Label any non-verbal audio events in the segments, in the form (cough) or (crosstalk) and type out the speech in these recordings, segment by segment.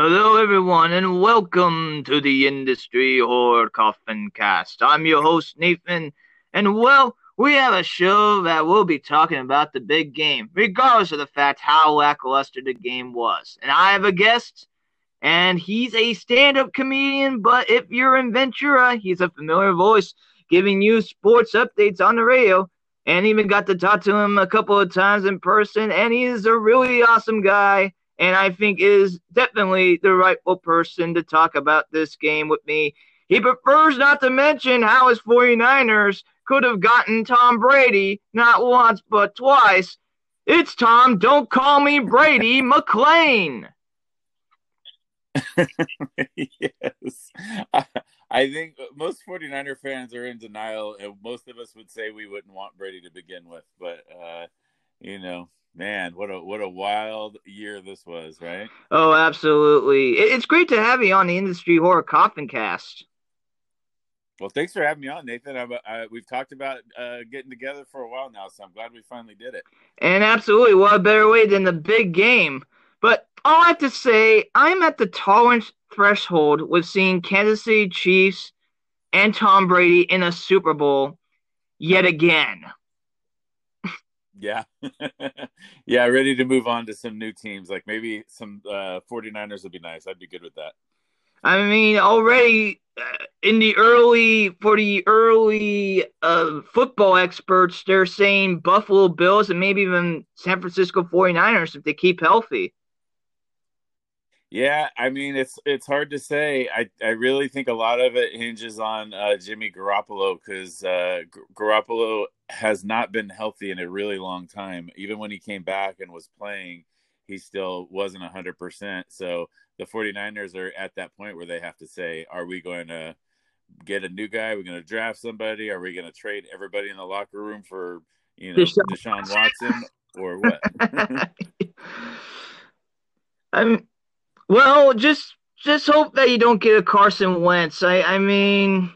Hello, everyone, and welcome to the Industry Horror Coffin Cast. I'm your host, Nathan, and well, we have a show that will be talking about the big game, regardless of the fact how lackluster the game was. And I have a guest, and he's a stand up comedian, but if you're in Ventura, he's a familiar voice giving you sports updates on the radio. And even got to talk to him a couple of times in person, and he's a really awesome guy and I think is definitely the rightful person to talk about this game with me. He prefers not to mention how his 49ers could have gotten Tom Brady not once but twice. It's Tom, don't call me Brady (laughs) McLean. (laughs) yes. I, I think most 49er fans are in denial, and most of us would say we wouldn't want Brady to begin with. But, uh, you know, man, what a what a wild year this was, right? Oh, absolutely. It's great to have you on the Industry Horror Coffin Cast. Well, thanks for having me on, Nathan. I, I, we've talked about uh, getting together for a while now, so I'm glad we finally did it. And absolutely, what a better way than the big game. But all I have to say, I'm at the tolerance threshold with seeing Kansas City Chiefs and Tom Brady in a Super Bowl yet again. Yeah. (laughs) yeah, ready to move on to some new teams. Like maybe some uh 49ers would be nice. I'd be good with that. I mean, already uh, in the early for the early uh, football experts, they're saying Buffalo Bills and maybe even San Francisco 49ers if they keep healthy. Yeah, I mean it's it's hard to say. I I really think a lot of it hinges on uh, Jimmy Garoppolo because uh, Garoppolo has not been healthy in a really long time. Even when he came back and was playing, he still wasn't hundred percent. So the 49ers are at that point where they have to say, are we going to get a new guy? Are we going to draft somebody? Are we going to trade everybody in the locker room for you know Deshaun, Deshaun Watson or what? (laughs) (laughs) I'm well, just just hope that you don't get a Carson Wentz. I I mean,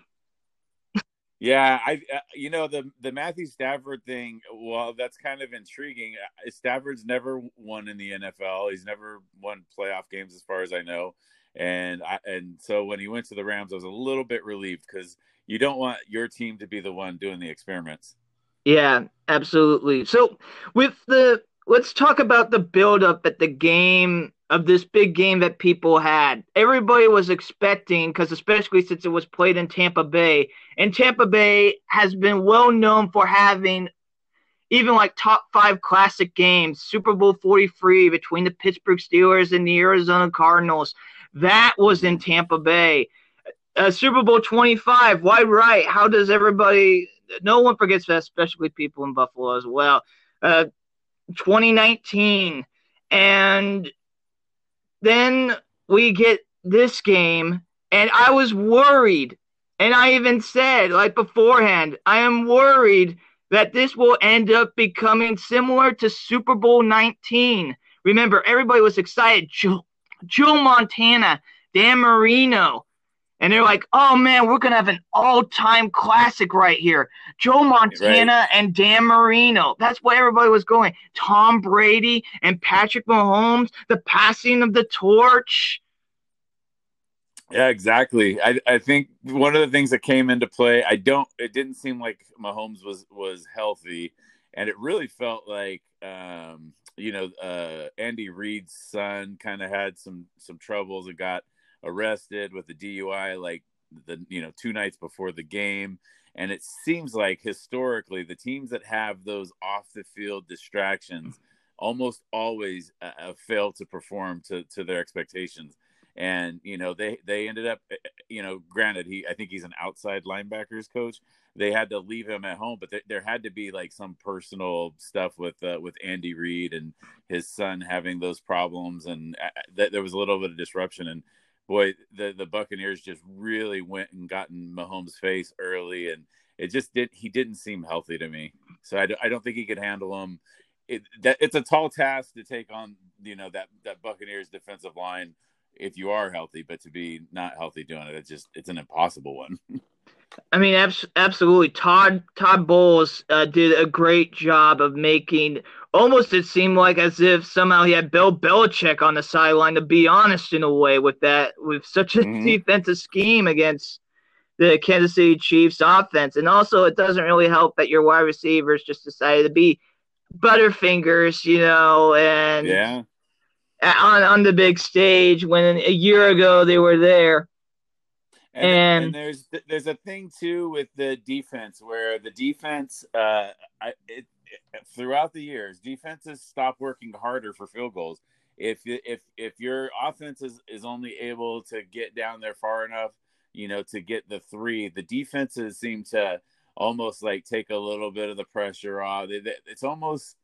(laughs) yeah, I uh, you know the the Matthew Stafford thing. Well, that's kind of intriguing. Uh, Stafford's never won in the NFL. He's never won playoff games, as far as I know. And I and so when he went to the Rams, I was a little bit relieved because you don't want your team to be the one doing the experiments. Yeah, absolutely. So with the let's talk about the build up at the game of this big game that people had. Everybody was expecting, because especially since it was played in Tampa Bay, and Tampa Bay has been well known for having even like top five classic games, Super Bowl 43 between the Pittsburgh Steelers and the Arizona Cardinals. That was in Tampa Bay. Uh, Super Bowl 25, why right. How does everybody, no one forgets that, especially people in Buffalo as well. Uh, 2019. And then we get this game, and I was worried. And I even said, like beforehand, I am worried that this will end up becoming similar to Super Bowl 19. Remember, everybody was excited. Joe, Joe Montana, Dan Marino, and they're like, "Oh man, we're gonna have an all-time classic right here." Joe Montana right. and Dan Marino. That's what everybody was going. Tom Brady and Patrick Mahomes, the passing of the torch. Yeah, exactly. I, I think one of the things that came into play, I don't. It didn't seem like Mahomes was was healthy, and it really felt like, um, you know, uh, Andy Reid's son kind of had some some troubles and got arrested with a DUI like the you know two nights before the game. And it seems like historically the teams that have those off the field distractions almost always uh, uh, fail to perform to to their expectations. And you know they they ended up uh, uh, you know granted he i think he's an outside linebackers coach. They had to leave him at home but th- there had to be like some personal stuff with uh, with andy reid and his son having those problems. And uh, th- there was a little bit of disruption. And boy, the the Buccaneers just really went and gotten Mahomes' face early, and it just did. He didn't seem healthy to me, so I, I don't think he could handle them. It that it's a tall task to take on, you know, that that Buccaneers defensive line if you are healthy, but to be not healthy doing it, it's just it's an impossible one. (laughs) I mean, abs- absolutely. Todd Todd Bowles uh, did a great job of making almost it seemed like as if somehow he had Bill Belichick on the sideline. To be honest, in a way, with that with such a mm-hmm. defensive scheme against the Kansas City Chiefs offense, and also it doesn't really help that your wide receivers just decided to be butterfingers, you know, and yeah, on on the big stage when a year ago they were there. And, and, and, there's there's a thing too with the defense where the defense uh I, it, it, throughout the years defenses stop working harder for field goals. If if if your offense is, is only able to get down there far enough you know to get the three the defenses seem to almost like take a little bit of the pressure off. It's almost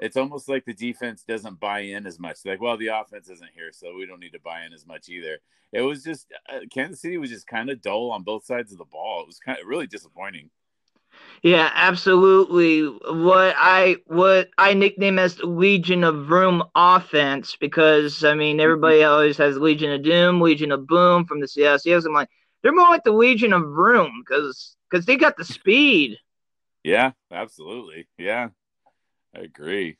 it's almost like the defense doesn't buy in as much. Like, well, the offense isn't here, so we don't need to buy in as much either. It was just uh, Kansas City was just kind of dull on both sides of the ball. It was kind of really disappointing. Yeah, absolutely. What I what I nickname as the Legion of Room offense because I mean everybody mm-hmm. always has Legion of Doom, Legion of Boom from the CLCS. I'm like they're more like the Legion of Room because because they got the speed. Yeah, absolutely. Yeah, I agree.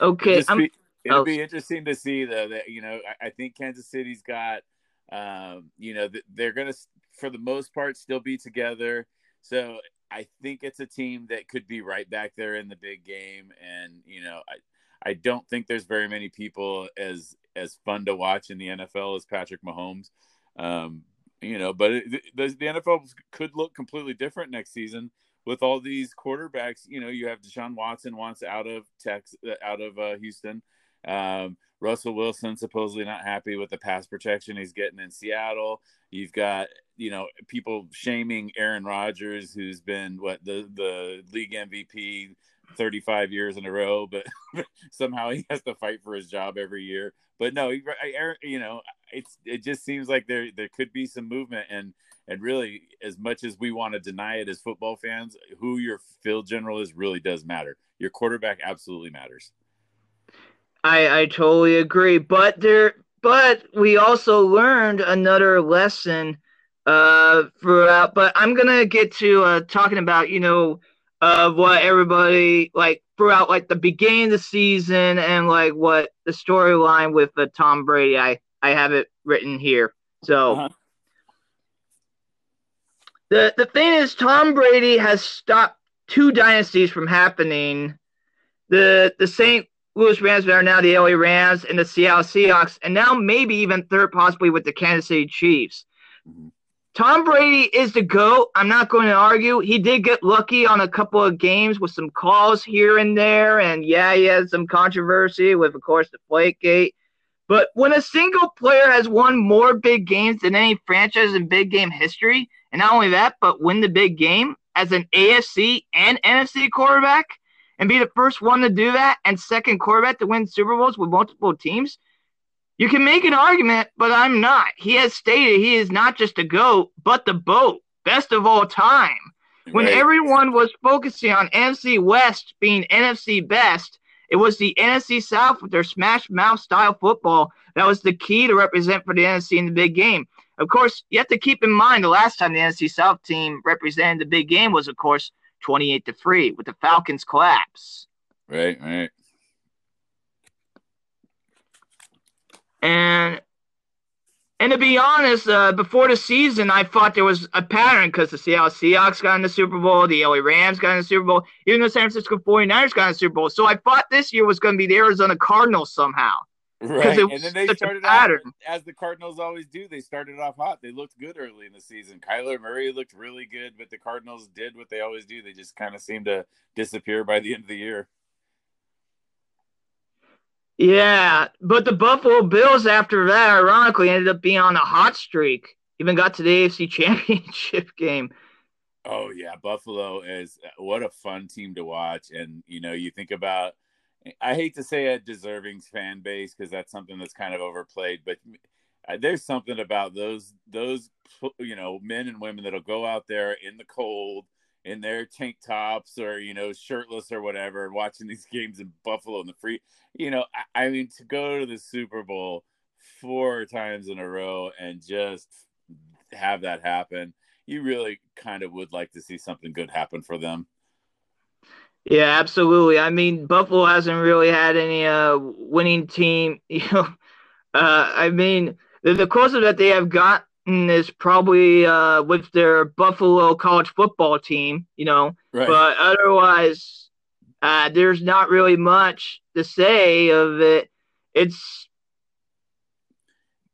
Okay, it'll be, it'll oh. be interesting to see though that you know I, I think Kansas City's got um, you know they're going to for the most part still be together. So I think it's a team that could be right back there in the big game, and you know I I don't think there's very many people as as fun to watch in the NFL as Patrick Mahomes. Um, you know, but it, the, the NFL could look completely different next season with all these quarterbacks, you know, you have Deshaun Watson wants out of Texas, uh, out of uh, Houston. Um, Russell Wilson supposedly not happy with the pass protection he's getting in Seattle. You've got you know people shaming Aaron Rodgers, who's been what the the league MVP 35 years in a row, but (laughs) somehow he has to fight for his job every year. But no, you know, it's it just seems like there there could be some movement and and really as much as we want to deny it as football fans who your field general is really does matter. Your quarterback absolutely matters. I i totally agree but there but we also learned another lesson uh throughout but i'm gonna get to uh talking about you know uh what everybody like throughout like the beginning of the season and like what the storyline with uh, tom brady. I i have it written here so uh-huh the the thing is, Tom Brady has stopped two dynasties from happening. The the St. Louis Rams are now the LA Rams and the Seattle Seahawks, and now maybe even third, possibly with the Kansas City Chiefs. Mm-hmm. Tom Brady is the GOAT. I'm not going to argue. He did get lucky on a couple of games with some calls here and there. And yeah, he had some controversy with, of course, the Deflategate. But when a single player has won more big games than any franchise in big game history, and not only that, but win the big game as an AFC and NFC quarterback and be the first one to do that and second quarterback to win Super Bowls with multiple teams. You can make an argument, but I'm not. He has stated he is not just a GOAT, but the boat, best of all time. When right. everyone was focusing on NFC West being NFC best, it was the NFC South with their smash mouth style football that was the key to represent for the NFC in the big game. Of course, you have to keep in mind the last time the NFC South team represented the big game was, of course, 28 to 3 with the Falcons collapse. Right, right. And and to be honest, uh, before the season, I thought there was a pattern because the Seattle Seahawks got in the Super Bowl, the LA Rams got in the Super Bowl, even the San Francisco 49ers got in the Super Bowl. So I thought this year was going to be the Arizona Cardinals somehow. Right, and then they started off as the Cardinals always do. They started off hot. They looked good early in the season. Kyler Murray looked really good, but the Cardinals did what they always do. They just kind of seemed to disappear by the end of the year. Yeah, but the Buffalo Bills after that, ironically, ended up being on a hot streak. Even got to the AFC (laughs) Championship game. Oh yeah, Buffalo is what a fun team to watch. And you know, you think about I hate to say a deserving fan base because that's something that's kind of overplayed, but uh, there's something about those those you know men and women that'll go out there in the cold in their tank tops or you know shirtless or whatever watching these (laughs) games in buffalo in the free you know I, I, mean to go to the super bowl four times in a row and just have that happen, you really kind of would like to see something good happen for them. Yeah, absolutely. I mean, Buffalo hasn't really had any uh winning team. (laughs) You know, uh, I mean, the, the closest that they have gotten is probably uh with their Buffalo college football team. You know, right. but otherwise, uh, there's not really much to say of it. It's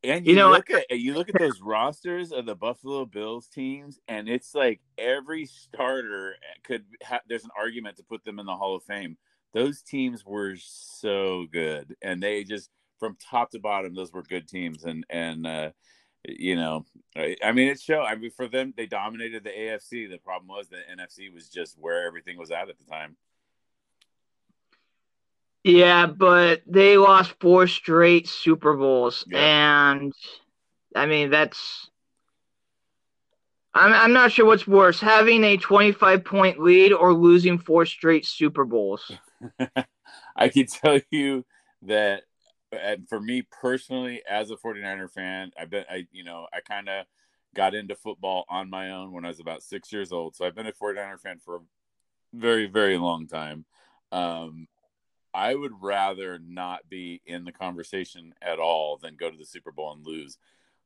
and you, you know, look at you look at those rosters of the Buffalo Bills teams, and it's like every starter could. Ha- there's an argument to put them in the Hall of Fame. Those teams were so good, and they just from top to bottom, those were good teams, and and uh, you know, I mean, it showed. I mean, for them, they dominated the AFC. The problem was the NFC was just where everything was at at the time. Yeah, but they lost four straight Super Bowls, yeah. and I mean that's. I'm I'm not sure what's worse, having a 25 point lead or losing four straight Super Bowls. (laughs) I can tell you that and for me personally as a 49er fan, I've been I you know, I kind of got into football on my own when I was about 6 years old. So I've been a 49er fan for a very very long time. Um, I would rather not be in the conversation at all than go to the Super Bowl and lose.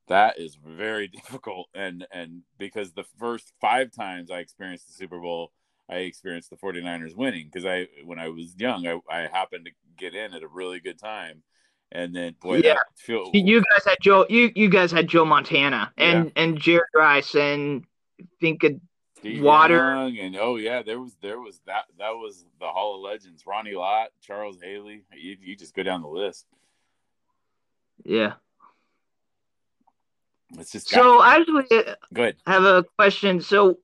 That is very (laughs) difficult. And and because the first five times I experienced the Super Bowl, I experienced the 49ers winning because I when I was young, I, I happened to get in at a really good time. And then boy, yeah, feel... you guys had Joe you you guys had Joe Montana and yeah. and Jerry Rice and I think Steve Water Young and oh yeah, there was there was that that was the Hall of Legends. Ronnie Lott, Charles Haley. You, you just go down the list. Yeah. It's just so. Actually, uh, go ahead. I have a question. So,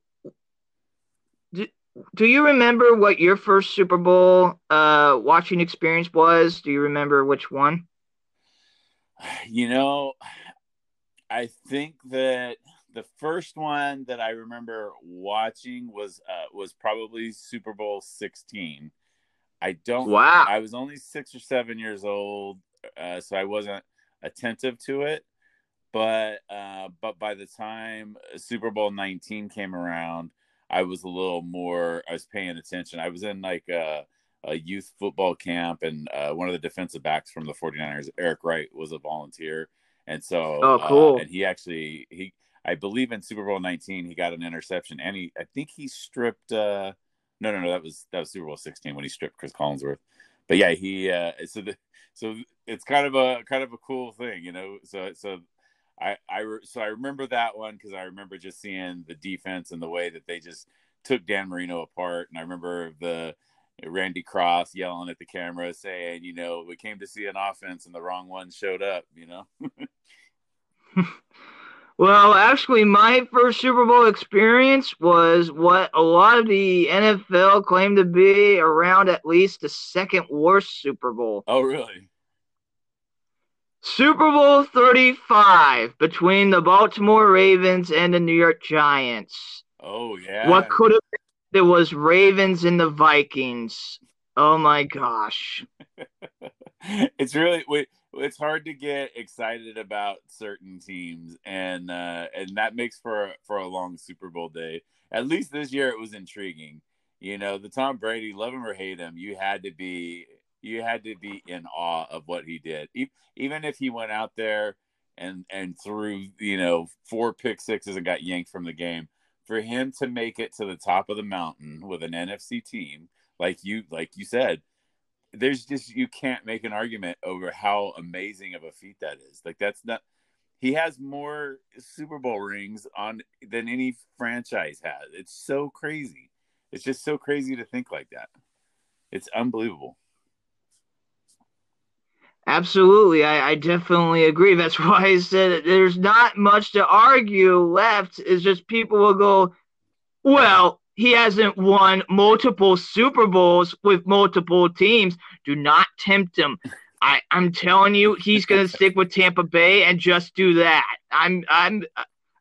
do, do you remember what your first Super Bowl uh, watching experience was? Do you remember which one? You know, I think that the first one that I remember watching was uh, was probably Super Bowl 16. I don't. Wow. I was only six or seven years old, uh, so I wasn't attentive to it. But uh, but by the time Super Bowl 19 came around, I was a little more. I was paying attention. I was in like a, a youth football camp, and uh, one of the defensive backs from the 49ers, Eric Wright, was a volunteer. And so, oh, cool. Uh, and he actually he I believe in Super Bowl 19 he got an interception and he I think he stripped uh no no no that was that was Super Bowl 16 when he stripped Chris Collinsworth. But yeah, he uh so the so it's kind of a kind of a cool thing, you know. So so I I so I remember that one cuz I remember just seeing the defense and the way that they just took Dan Marino apart and I remember the Randy Cross yelling at the camera saying, you know, we came to see an offense and the wrong one showed up, you know. (laughs) Well, actually, my first Super Bowl experience was what a lot of the NFL claim to be around at least the second worst Super Bowl. Oh, really? Super Bowl 35 between the Baltimore Ravens and the New York Giants. Oh, yeah. What could have been? There was Ravens and the Vikings. Oh, my gosh. (laughs) it's really. Wait, it's hard to get excited about certain teams, and uh, and that makes for for a long Super Bowl day. At least this year, it was intriguing. You know, the Tom Brady, love him or hate him, you had to be you had to be in awe of what he did. Even if he went out there and and threw you know four pick sixes and got yanked from the game, for him to make it to the top of the mountain with an NFC team like you like you said there's just you can't make an argument over how amazing of a feat that is. Like that's not he has more Super Bowl rings on than any franchise has. It's so crazy. It's just so crazy to think like that. It's unbelievable. Absolutely, I, I definitely agree. That's (laughs) why I said there's not much to argue left. It's just people will go, well, he hasn't won multiple Super Bowls with multiple teams. Do not tempt him. I, I'm telling you, he's going (laughs) to stick with Tampa Bay and just do that. I'm I'm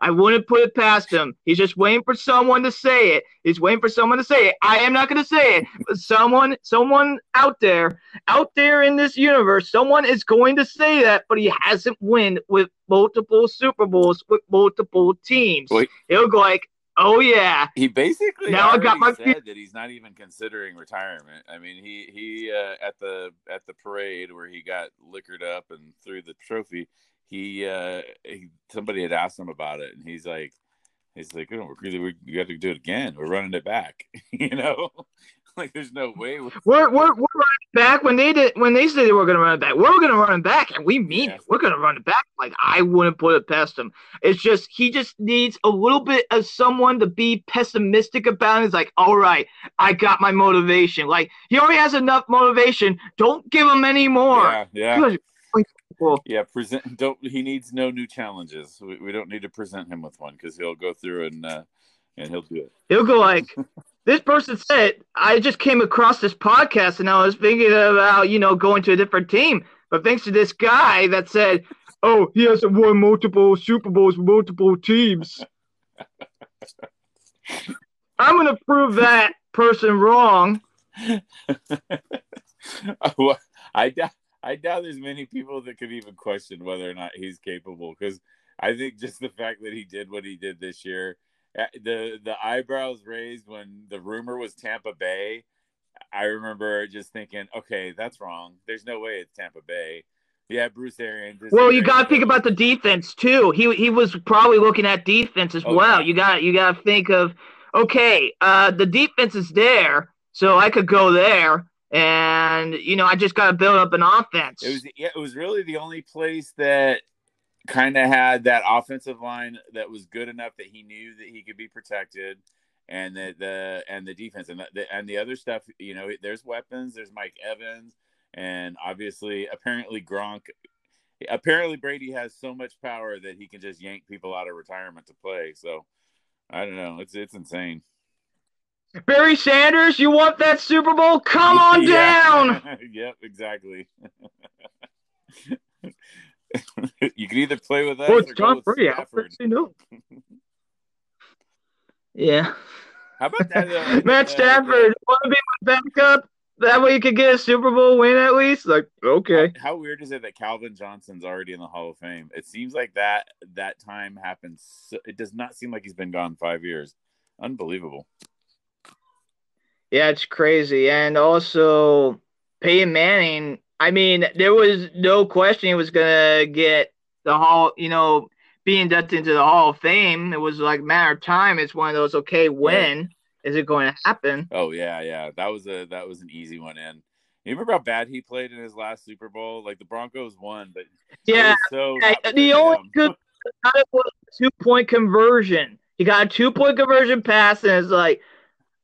I wouldn't put it past him. He's just waiting for someone to say it. He's waiting for someone to say it. I am not going to say it, but someone, someone out there, out there in this universe, someone is going to say that. But he hasn't won with multiple Super Bowls with multiple teams. Wait. He'll go like, "Oh yeah." He basically Now I got my- said that he's not even considering retirement. I mean, he he uh, at the at the parade where he got liquored up and threw the trophy. He, uh, he somebody had asked him about it, and he's like, he's like, oh, we, we, we got to do it again. We're running it back. (laughs) you know, (laughs) like there's no way. we- We're we're, we're running back when they did when they said they were going to run it back. We're going to run it back, and we mean Yeah. it. We're going to run it back. Like I wouldn't put it past him. It's just he just needs a little bit of someone to be pessimistic about. it. It's like, all right, I got my motivation. Like he already has enough motivation. Don't give him any more. Yeah, yeah. Yeah, present. (laughs) Don't he needs no new challenges. We, we don't need to present him with one because he'll go through and uh, and he'll do it. He'll go like, (laughs) this person said, I just came across this podcast and I was thinking about, you know, going to a different team. But thanks to this guy that said, oh, he hasn't won multiple Super Bowls multiple teams. (laughs) I'm going to prove that person wrong. Well, I doubt, I doubt there's many people that could even question whether or not he's capable because I think just the fact that he did what he did this year, uh, the the eyebrows raised when the rumor was Tampa Bay. I remember just thinking, okay, that's wrong. There's no way it's Tampa Bay. Yeah, Bruce Arians. Well, you got to think about the defense too. He he was probably looking at defense as Oh, well. You got you got to think of okay, uh, the defense is there, so I could go there, and you know I just got to build up an offense. It was yeah, it was really the only place that kind of had that offensive line that was good enough that he knew that he could be protected, and the the and the defense and the and the other stuff. You know, there's weapons. There's Mike Evans, and obviously, apparently Gronk. Apparently, Brady has so much power that he can just yank people out of retirement to play. So, I don't know. It's it's insane. Barry Sanders, you want that Super Bowl? Come on (laughs) Yeah. down. (laughs) yep, exactly. (laughs) you can either play with us Oh, or it's go with Brady. Stafford. does know? Yeah. How about that? uh, Matt uh, Stafford, want to be my backup? That way you could get a Super Bowl win at least? Like, okay. How, how weird is it that Calvin Johnson's already in the Hall of Fame? It seems like that that time happened. So, it does not seem like he's been gone five years. Unbelievable. Yeah, it's crazy. And also, Peyton Manning, I mean, there was no question he was going to get the Hall, you know, be inducted into the Hall of Fame. It was like a matter of time. It's one of those, okay, when is it going to happen? Oh yeah, yeah. That was a that was an easy one in. You remember how bad he played in his last Super Bowl? Like the Broncos won, but Yeah. so Yeah, the only good got it was two point conversion. He got a two point conversion pass, and it's like,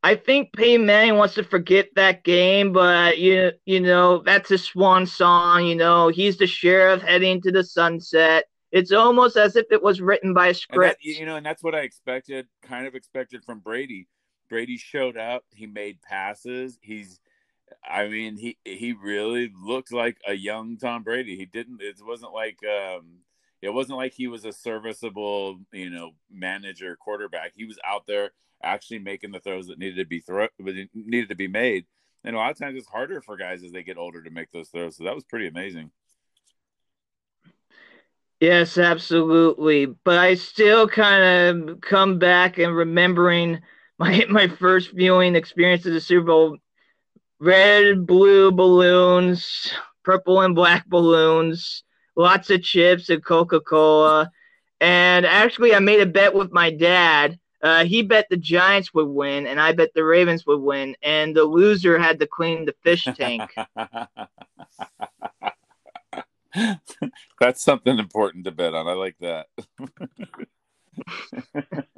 I think Peyton Manning wants to forget that game, but you you know that's his swan song. You know he's the sheriff heading to the sunset. It's almost as if it was written by a And that, script. you know, and that's what I expected, kind of expected from Brady. Brady showed up. He made passes. He's, I mean, he he really looked like a young Tom Brady. He didn't. It wasn't like um, it wasn't like he was a serviceable, you know, manager quarterback. He was out there actually making the throws that needed to be throw needed to be made. And a lot of times it's harder for guys as they get older to make those throws. So that was pretty amazing. Yes, absolutely. But I still kind of come back and remembering my (laughs) my first viewing experience of the Super Bowl. Red, blue balloons, purple and black balloons, lots of chips and Coca-Cola. And actually I made a bet with my dad. Uh, he bet the Giants would win, and I bet the Ravens would win, and the loser had to clean the fish tank. (laughs) That's something important to bet on. I like that. (laughs)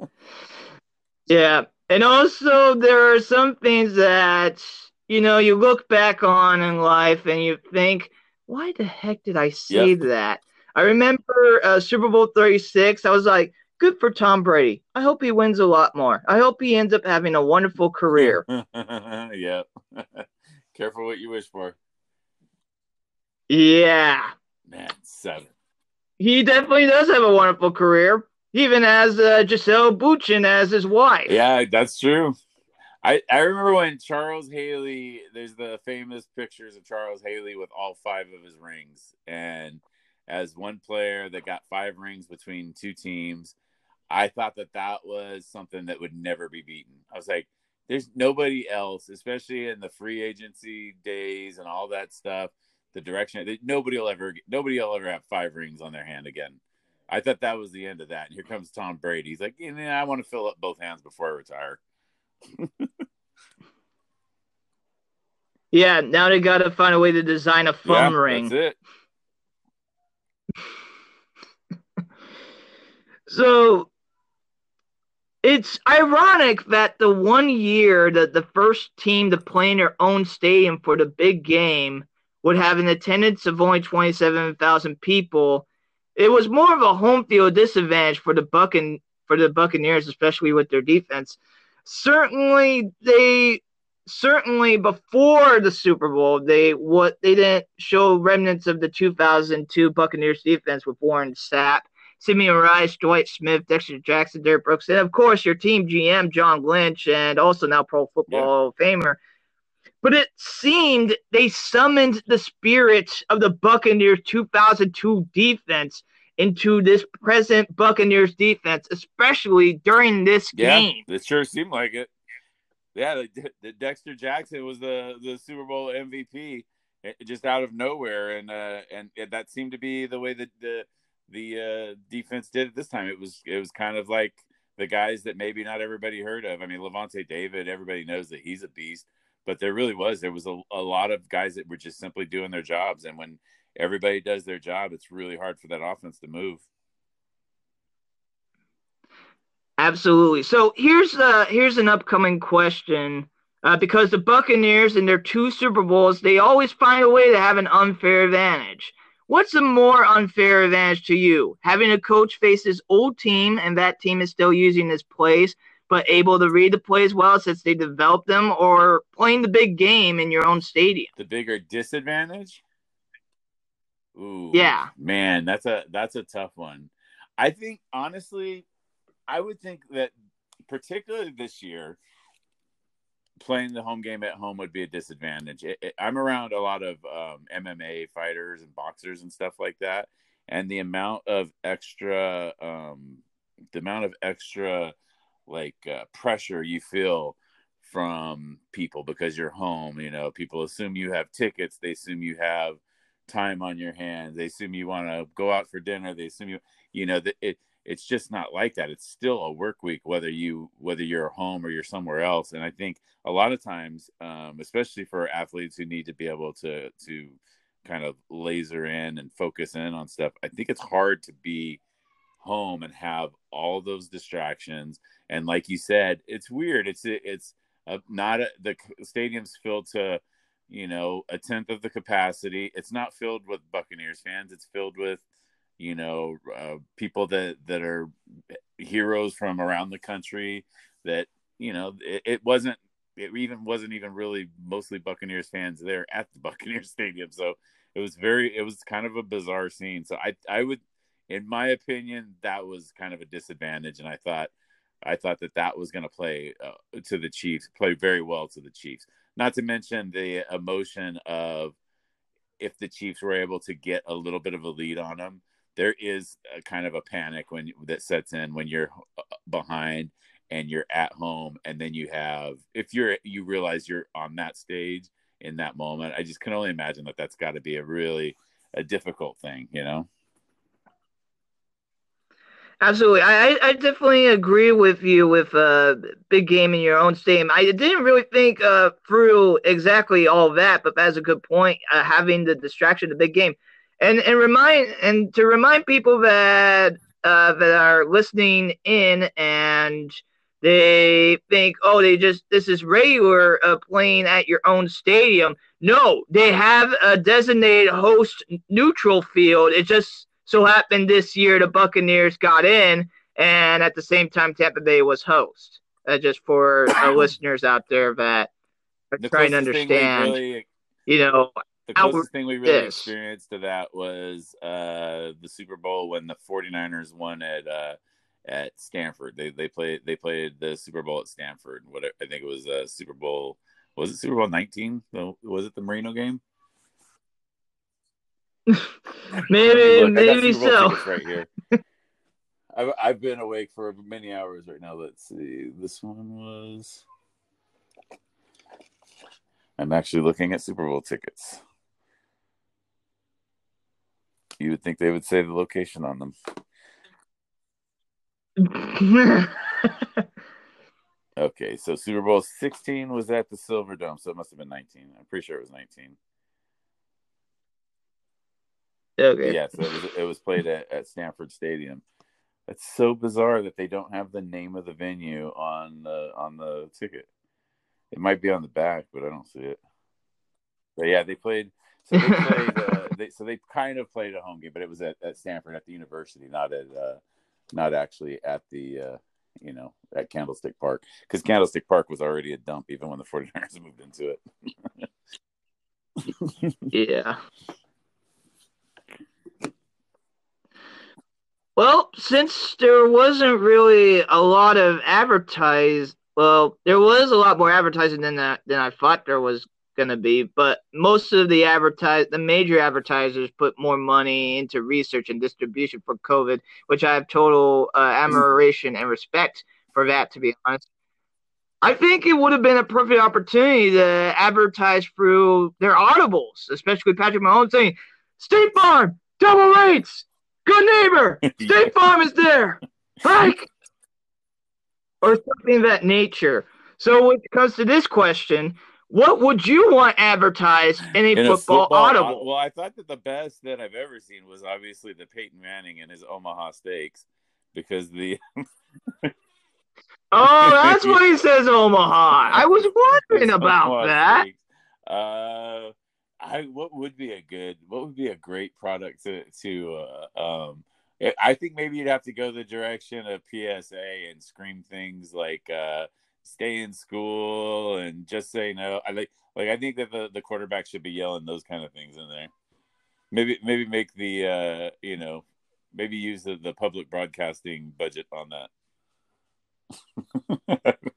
Yeah. And also, there are some things that, you know, you look back on in life and you think, why the heck did I say that? I remember uh, Super Bowl 36. I was like, good for Tom Brady. I hope he wins a lot more. I hope he ends up having a wonderful career. (laughs) yeah. (laughs) Careful what you wish for. yeah. Man, seven. He definitely does have a wonderful career. even as uh, Gisele Bündchen as his wife. Yeah, that's true. I, I remember when Charles Haley, there's the famous pictures of Charles Haley with all five of his rings. And as one player that got five rings between two teams, I thought that that was something that would never be beaten. I was like, there's nobody else, especially in the free agency days and all that stuff. The direction nobody will ever nobody will ever have five rings on their hand again. I thought that was the end of that. And here comes Tom Brady. He's like, yeah, I want to fill up both hands before I retire. (laughs) yeah, now they got to find a way to design a phone yeah, ring. That's it. (laughs) so it's ironic that the one year that the first team to play in their own stadium for the big game would have an attendance of only 27,000 people, it was more of a home field disadvantage for the Buccan- for the Buccaneers, especially with their defense. Certainly, they certainly before the Super Bowl, they what they didn't show remnants of the 2002 Buccaneers defense with Warren Sapp Simeon Rice, Dwight Smith, Dexter Jackson, Derrick Brooks, and of course your team GM John Lynch, and also now Pro Football yeah. Famer. But it seemed they summoned the spirit of the Buccaneers 2002 defense into this present Buccaneers defense, especially during this yeah, game. It sure seemed like it. Yeah, the, the Dexter Jackson was the the Super Bowl MVP eh, just out of nowhere, and uh, and that seemed to be the way that the the uh, defense did it this time. It was it was kind of like the guys that maybe not everybody heard of. I mean, Lavonte David, everybody knows that he's a beast, but there really was there was a, a lot of guys that were just simply doing their jobs, and when everybody does their job, it's really hard for that offense to move. Absolutely. So here's uh here's an upcoming question. Uh, because the Buccaneers in their two Super Bowls, they always find a way to have an unfair advantage. What's a more unfair advantage to you? Having a coach face his old team and that team is still using his plays, but able to read the plays well since they developed them, or playing the big game in your own stadium? The bigger disadvantage? Ooh, yeah, man, that's a that's a tough one. I think honestly, I would think that particularly this year, playing the home game at home would be a disadvantage. It, it, I'm around a lot of um, MMA fighters and boxers and stuff like that, and the amount of extra, um, the amount of extra like uh, pressure you feel from people because you're home. You know, people assume you have tickets. They assume you have time on your hands. They assume you want to go out for dinner. They assume you, you know, that it it's just not like that it's still a work week whether you whether you're home or you're somewhere else and i think a lot of times um, especially for athletes who need to be able to to kind of laser in and focus in on stuff i think it's hard to be home and have all those distractions and like you said it's weird it's it's a, not a, the stadium's filled to you know a tenth of the capacity it's not filled with buccaneers fans it's filled with you know, uh, people that that are heroes from around the country. That you know, it, it, wasn't. It even wasn't even really mostly Buccaneers fans there at the (laughs) Buccaneers Stadium. So it was very. It was kind of a bizarre scene. So I I would, in my opinion, that was kind of a disadvantage, and I thought. I thought that that was going to play uh, to the Chiefs, play very well to the Chiefs. Not to mention the emotion of if the Chiefs were able to get a little bit of a lead on them, there is a kind of a panic when that sets in when you're uh, behind and you're at home and then you have if you're you realize you're on that stage in that moment i just can only imagine that that's got to be a really a difficult thing you know Absolutely, I, I definitely agree with you with uh big game in your own stadium. I didn't really think uh through exactly all that, but that's a good point. Uh, having the distraction, the big game, and and remind and to remind people that uh, that are listening in and they think, oh, they just this is regular uh, playing at your own stadium. No, they have a designated host neutral field. It just so happened this year the Buccaneers got in, and at the same time Tampa Bay was host. Uh, just for (coughs) listeners out there that are the trying to understand, really, you know, the closest thing we really experienced to that was uh, the Super Bowl when the 49ers won at uh, at Stanford. They they played they played the Super Bowl at Stanford. What I think it was uh, Super Bowl was it Super Bowl 19? Was it the Marino game? (laughs) maybe Look, maybe so. Right here. (laughs) I've, I've been awake for many hours right now. Let's see. This one was. I'm actually looking at Super Bowl tickets. You would think they would say the location on them. (laughs) okay, so Super Bowl 16 was at the Silver Dome, so it must have been 19. I'm pretty sure it was 19. Okay. Yeah, so it was, it was played at, at Stanford Stadium. It's so bizarre that they don't have the name of the venue on the on the ticket. It might be on the back, but I don't see it. But yeah, they played. So they (laughs) played. uh, they, so they kind of played a home game, but it was at, at Stanford at the university, not at uh, not actually at the uh, you know at Candlestick Park because Candlestick Park was already a dump even when the 49ers (laughs) moved into it. yeah. Well, since there wasn't really a lot of advertise, well, there was a lot more advertising than that than I thought there was gonna be, but most of the advertise the major advertisers put more money into research and distribution for COVID, which I have total uh, admiration and respect for that. To be honest, I think it would have been a perfect opportunity to advertise through their audibles, especially Patrick Mahomes saying, "State Farm, double rates." Good neighbor. (laughs) State Farm is there. Hike. Or something of that nature. So when it comes to this question, what would you want advertised in a, in football, a football, audible? Well, I thought that the best that I've ever seen was obviously the Peyton Manning and his Omaha Steaks because the Oh, that's (laughs) what he says Omaha. I was wondering about Omaha that. Steaks. Uh I what would be a good what would be a great product to to uh, um I think maybe you'd have to go the direction of PSA and scream things like uh stay in school and just say no. I like like I think that the, the quarterback should be yelling those kind of things in there. Maybe maybe make the uh you know maybe use the, the public broadcasting budget on that. (laughs)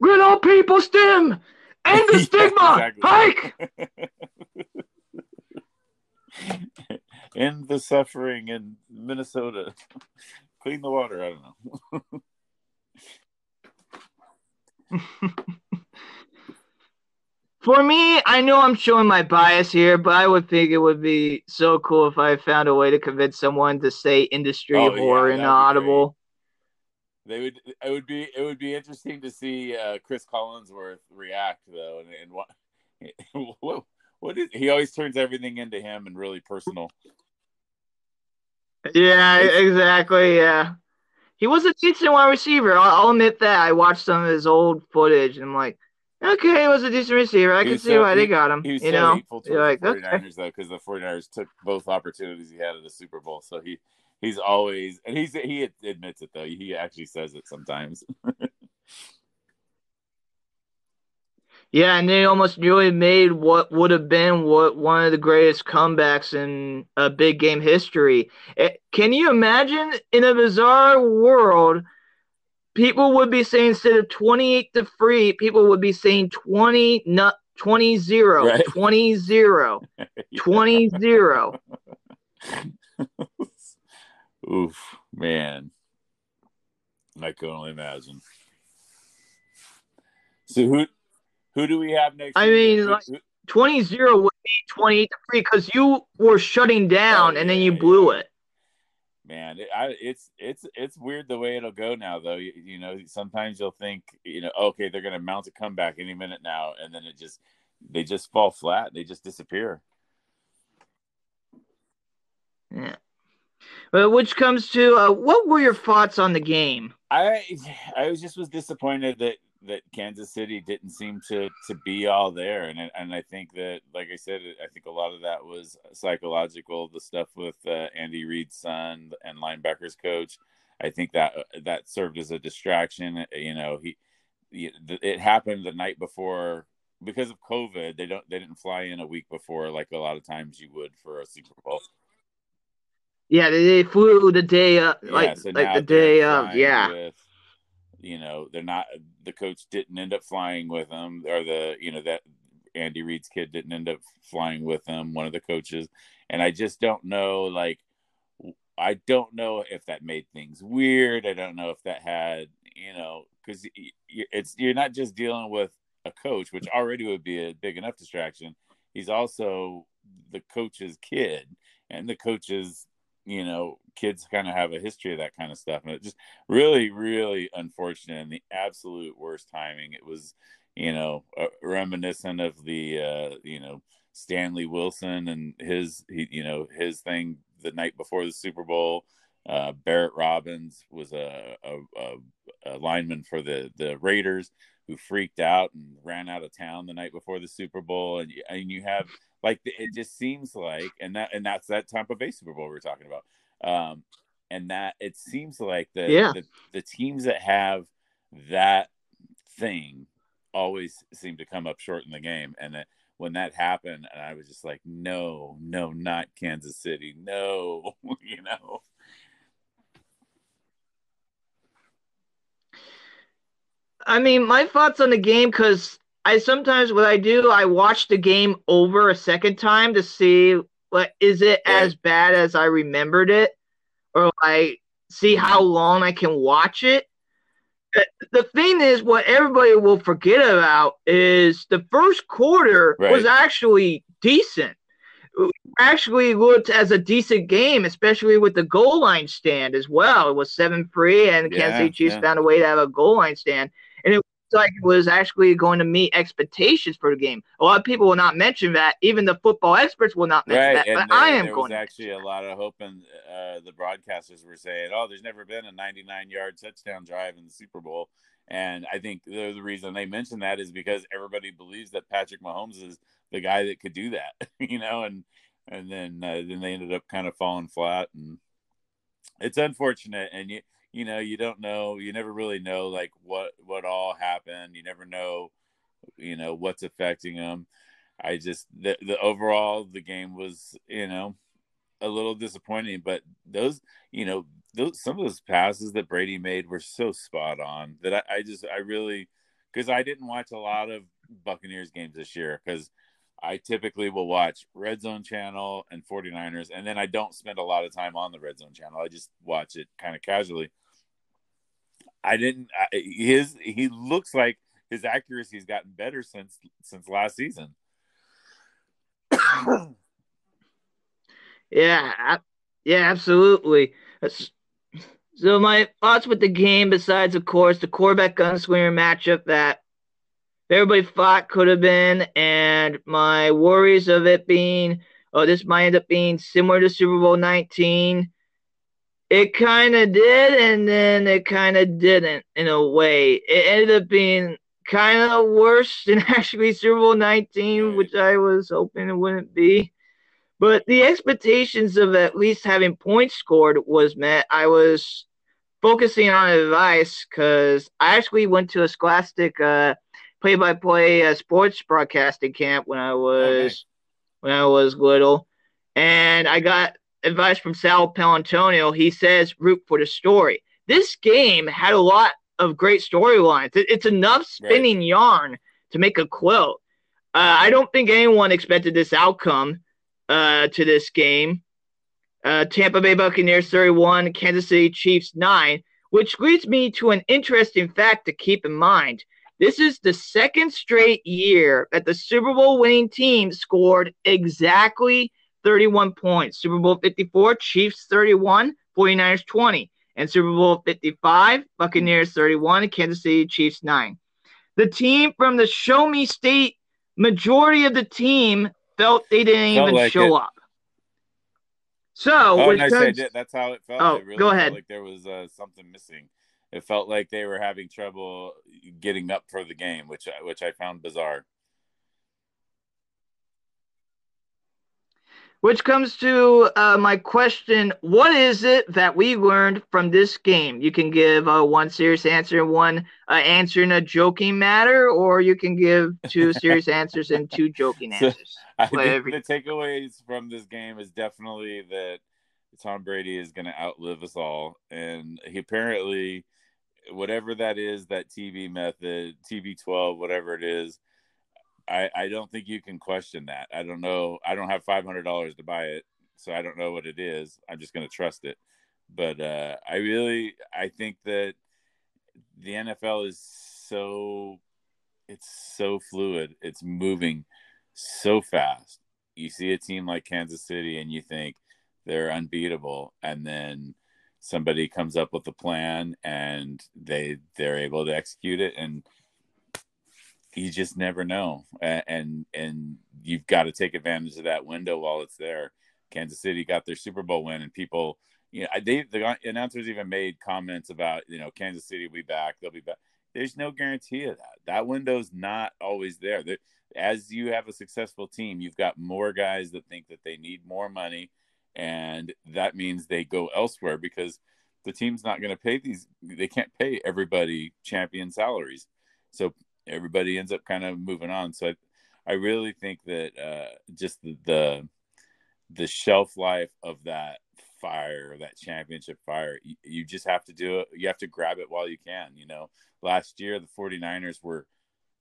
Grin all people stem! End the (laughs) stigma! Hike! (laughs) End the suffering in Minnesota. (laughs) Clean the water. I don't know. For me, I know I'm showing my bias here, but I would think it would be so cool if I found a way to convince someone to say industry oh, horror yeah, in Audible they would it would be it would be interesting to see uh, Chris Collinsworth react though, and, and what (laughs) what what is he always turns everything into him and really personal. Yeah, exactly. Yeah, he was a decent wide receiver. I'll, I'll, admit that. I watched some of his old footage, and I'm like, okay, he was a decent receiver. I can see so, why he, they got him. He was you so know, hateful to like, the 49ers okay. though, because the 49ers took both opportunities he had at the Super Bowl, so he he's always and he's he admits it though. He actually says it sometimes. (laughs) yeah, and they almost nearly made what would have been what one of the greatest comebacks in a big game history. It, eh, can you imagine in a bizarre world? People would be saying instead of 28 to 3, people would be saying 20 not 20 0, right? 20 0, (laughs) 20 0. (laughs) Oof, man. I can only imagine. So who who do we have next? I mean, like, 20 0 would be 28 3 because you were shutting down oh, and then you blew yeah. it. Man, it, I, it's it's it's weird the way it'll go now, though. You, you know, sometimes you'll think, you know, okay, they're going to mount a comeback any minute now, and then it just they just fall flat. They just disappear. Yeah. But which comes to uh, what were your thoughts on the game? I I was just was disappointed that that Kansas City didn't seem to to be all there, and and I think that, like I said, I think a lot of that was psychological. The stuff with uh, Andy Reid's son and linebackers coach, I think that that served as a distraction. You know, he it happened the night before because of COVID. They don't they didn't fly in a week before like a lot of times you would for a Super Bowl. Yeah, they, flew the day up, uh, yeah, like so like the day of. Yeah. With, you know, they're not. The coach didn't end up flying with them, or the you know that Andy Reid's kid didn't end up flying with them. One of the coaches, and I just don't know. Like, I don't know if that made things weird. I don't know if that had you know because it's you're not just dealing with a coach, which already would be a big enough distraction. He's also the coach's kid, and the coach's you know kids kind of have a history of that kind of stuff, and it just really, really unfortunate and the absolute worst timing. It was you know reminiscent of the uh, you know Stanley Wilson and his he, you know his thing the night before the Super Bowl. Uh, Barrett Robbins was a, a, a, a, lineman for the, the Raiders who freaked out and ran out of town the night before the Super Bowl. And, and you have like, it just seems like, and that, and that's that Tampa Bay Super Bowl we are talking about. Um, and that it seems like the, yeah. the, the teams that have that thing always seem to come up short in the game. And it, when that happened, and I was just like, no, no, not Kansas City, no, (laughs) you know. I mean, my thoughts on the game because I sometimes what I do, I watch the game over a second time to see what is it as bad as I remembered it, or I see mm-hmm. how long I can watch it. The thing is, what everybody will forget about is the first quarter right. was actually decent. Actually, looked as a decent game, especially with the goal line stand as well. It was seven free, and yeah, Kansas City Chiefs yeah. found a way to have a goal line stand and it was like it was actually going to meet expectations for the game. A lot of people will not mention that. Even the football experts will not mention right. that. And but there, I am there going. There was actually a lot of hope, and uh, the broadcasters were saying, "Oh, there's never been a 99-yard touchdown drive in the Super Bowl." And I think the, the reason they mentioned that is because everybody believes that Patrick Mahomes is the guy that could do that, (laughs) you know, and and then uh, then they ended up kind of falling flat, and it's unfortunate. And you you know you don't know you never really know like what what all happened you never know you know what's affecting them i just the, the overall the game was you know a little disappointing but those you know those some of those passes that brady made were so spot on that i, I just i really because i didn't watch a lot of buccaneers games this year because I typically will watch Red Zone channel and 49ers, and then I don't spend a lot of time on the Red Zone channel. I just watch it kind of casually. I didn't. I, his he looks like his accuracy has gotten better since since last season. yeah, yeah, absolutely. So my thoughts with the game, besides of course the quarterback gunslinger matchup that everybody thought could have been, and my worries of it being, oh, this might end up being similar to Super Bowl 19. It kind of did, and then it kind of didn't in a way. It ended up being kind of worse (laughs) than actually Super Bowl 19, which I was hoping it wouldn't be. But the expectations of at least having points scored was met. I was focusing on advice because I actually went to a Scholastic uh, play-by-play uh, sports broadcasting camp when I was okay. when I was little, and I got advice from Sal Paolantonio. He says root for the story. This game had a lot of great storylines. It, it's enough spinning right. yarn to make a quilt. Uh, I don't think anyone expected this outcome uh, to this game. Uh, Tampa Bay Buccaneers 31, Kansas City Chiefs 9, which leads me to an interesting fact to keep in mind. This is the second straight year that the Super Bowl winning team scored exactly 31 points. Super Bowl 54, Chiefs 31, 49ers 20. And Super Bowl 55, Buccaneers 31, Kansas City Chiefs 9. The team from the Show Me State, majority of the team felt they didn't felt even like show it. up. So, oh, no, comes, that's how it felt. Oh, it really go ahead. Like there was uh, something missing it felt like they were having trouble getting up for the game, which which I found bizarre. Which comes to uh, my question: What is it that we learned from this game? You can give uh, one serious answer and one uh, answer in a joking matter, or you can give two (laughs) serious answers and two joking answers. I think the takeaways from this game is definitely that Tom Brady is going to outlive us all, and he apparently, whatever that is, that TV method, TB 12, whatever it is, I I don't think you can question that. I don't know. I don't have five hundred dollars to buy it, so I don't know what it is. I'm just going to trust it. But uh, I really, I think that the NFL is so it's so fluid. It's moving so fast. You see a team like Kansas City and you think they're unbeatable and then somebody comes up with a plan and they they're able to execute it and you just never know and and you've got to take advantage of that window while it's there kansas city got their super bowl win and people you know they the announcers even made comments about you know kansas city will be back they'll be back there's no guarantee of that. That window's not always there. As you have a successful team, you've got more guys that think that they need more money, and that means they go elsewhere because the team's not going to pay these. They can't pay everybody champion salaries, so everybody ends up kind of moving on. So I, I really think that uh, just the, the the shelf life of that fire, that championship fire. You, you, just have to do it. You have to grab it while you can. You know, last year the 49ers were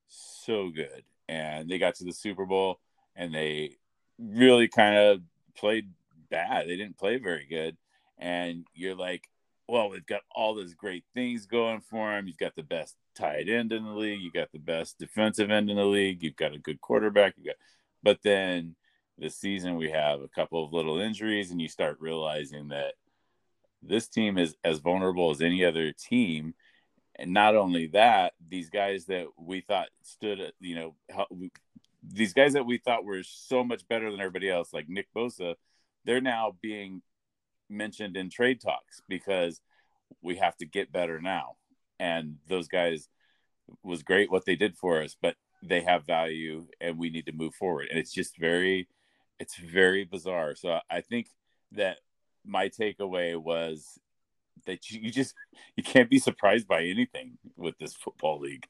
so good and they got to the Super Bowl and they really kind of played bad. They didn't play very good. And you're like, well, we've got all those great things going for him. You've got the best tight end in the league. You've got the best defensive end in the league. You've got a good quarterback. You got, but then this season we have a couple of little injuries and you start realizing that this team is as vulnerable as any other team and not only that these guys that we thought stood you know these guys that we thought were so much better than everybody else like Nick Bosa they're now being mentioned in trade talks because we have to get better now and those guys was great what they did for us but they have value and we need to move forward and it's just very it's very bizarre. So I think that my takeaway was that you, you just you can't be surprised by anything with this football league.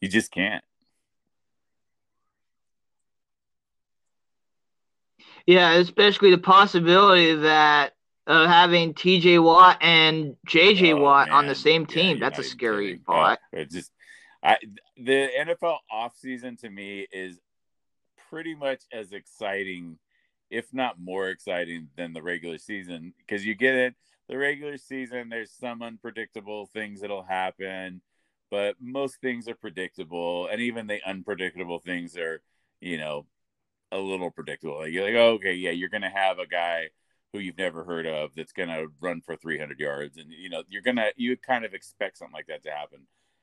You just can't. Yeah, especially the possibility that uh, having TJ Watt and JJ oh, Watt man. on the same team. Yeah, That's a scary kidding. thought. Oh, just I the NFL offseason to me is pretty much as exciting if not more exciting than the regular season because you get it the regular season there's some unpredictable things that'll happen but most things are predictable and even the unpredictable things are you know a little predictable like you're like oh, okay yeah you're gonna have a guy who you've never heard of that's gonna run for 300 yards and you know you're gonna you kind of expect something like that to happen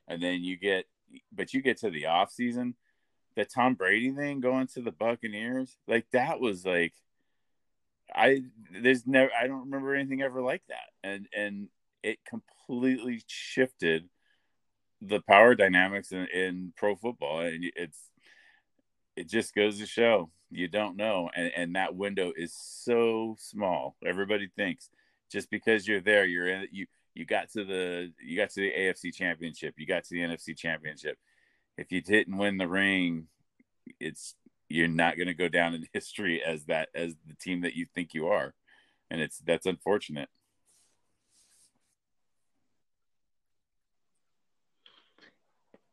and then you get but you get to the off season the Tom Brady thing going to the Buccaneers, like that was like I there's never I don't remember anything ever like that. And and it completely shifted the power dynamics in, in pro football and it's it just goes to show you don't know and, and that window is so small. Everybody thinks just because you're there you're in you you got to the you got to the afc championship you got to the nfc championship. If you didn't win the ring, it's you're not going to go down in (laughs) history as that as the team that you think you are, and it's that's unfortunate.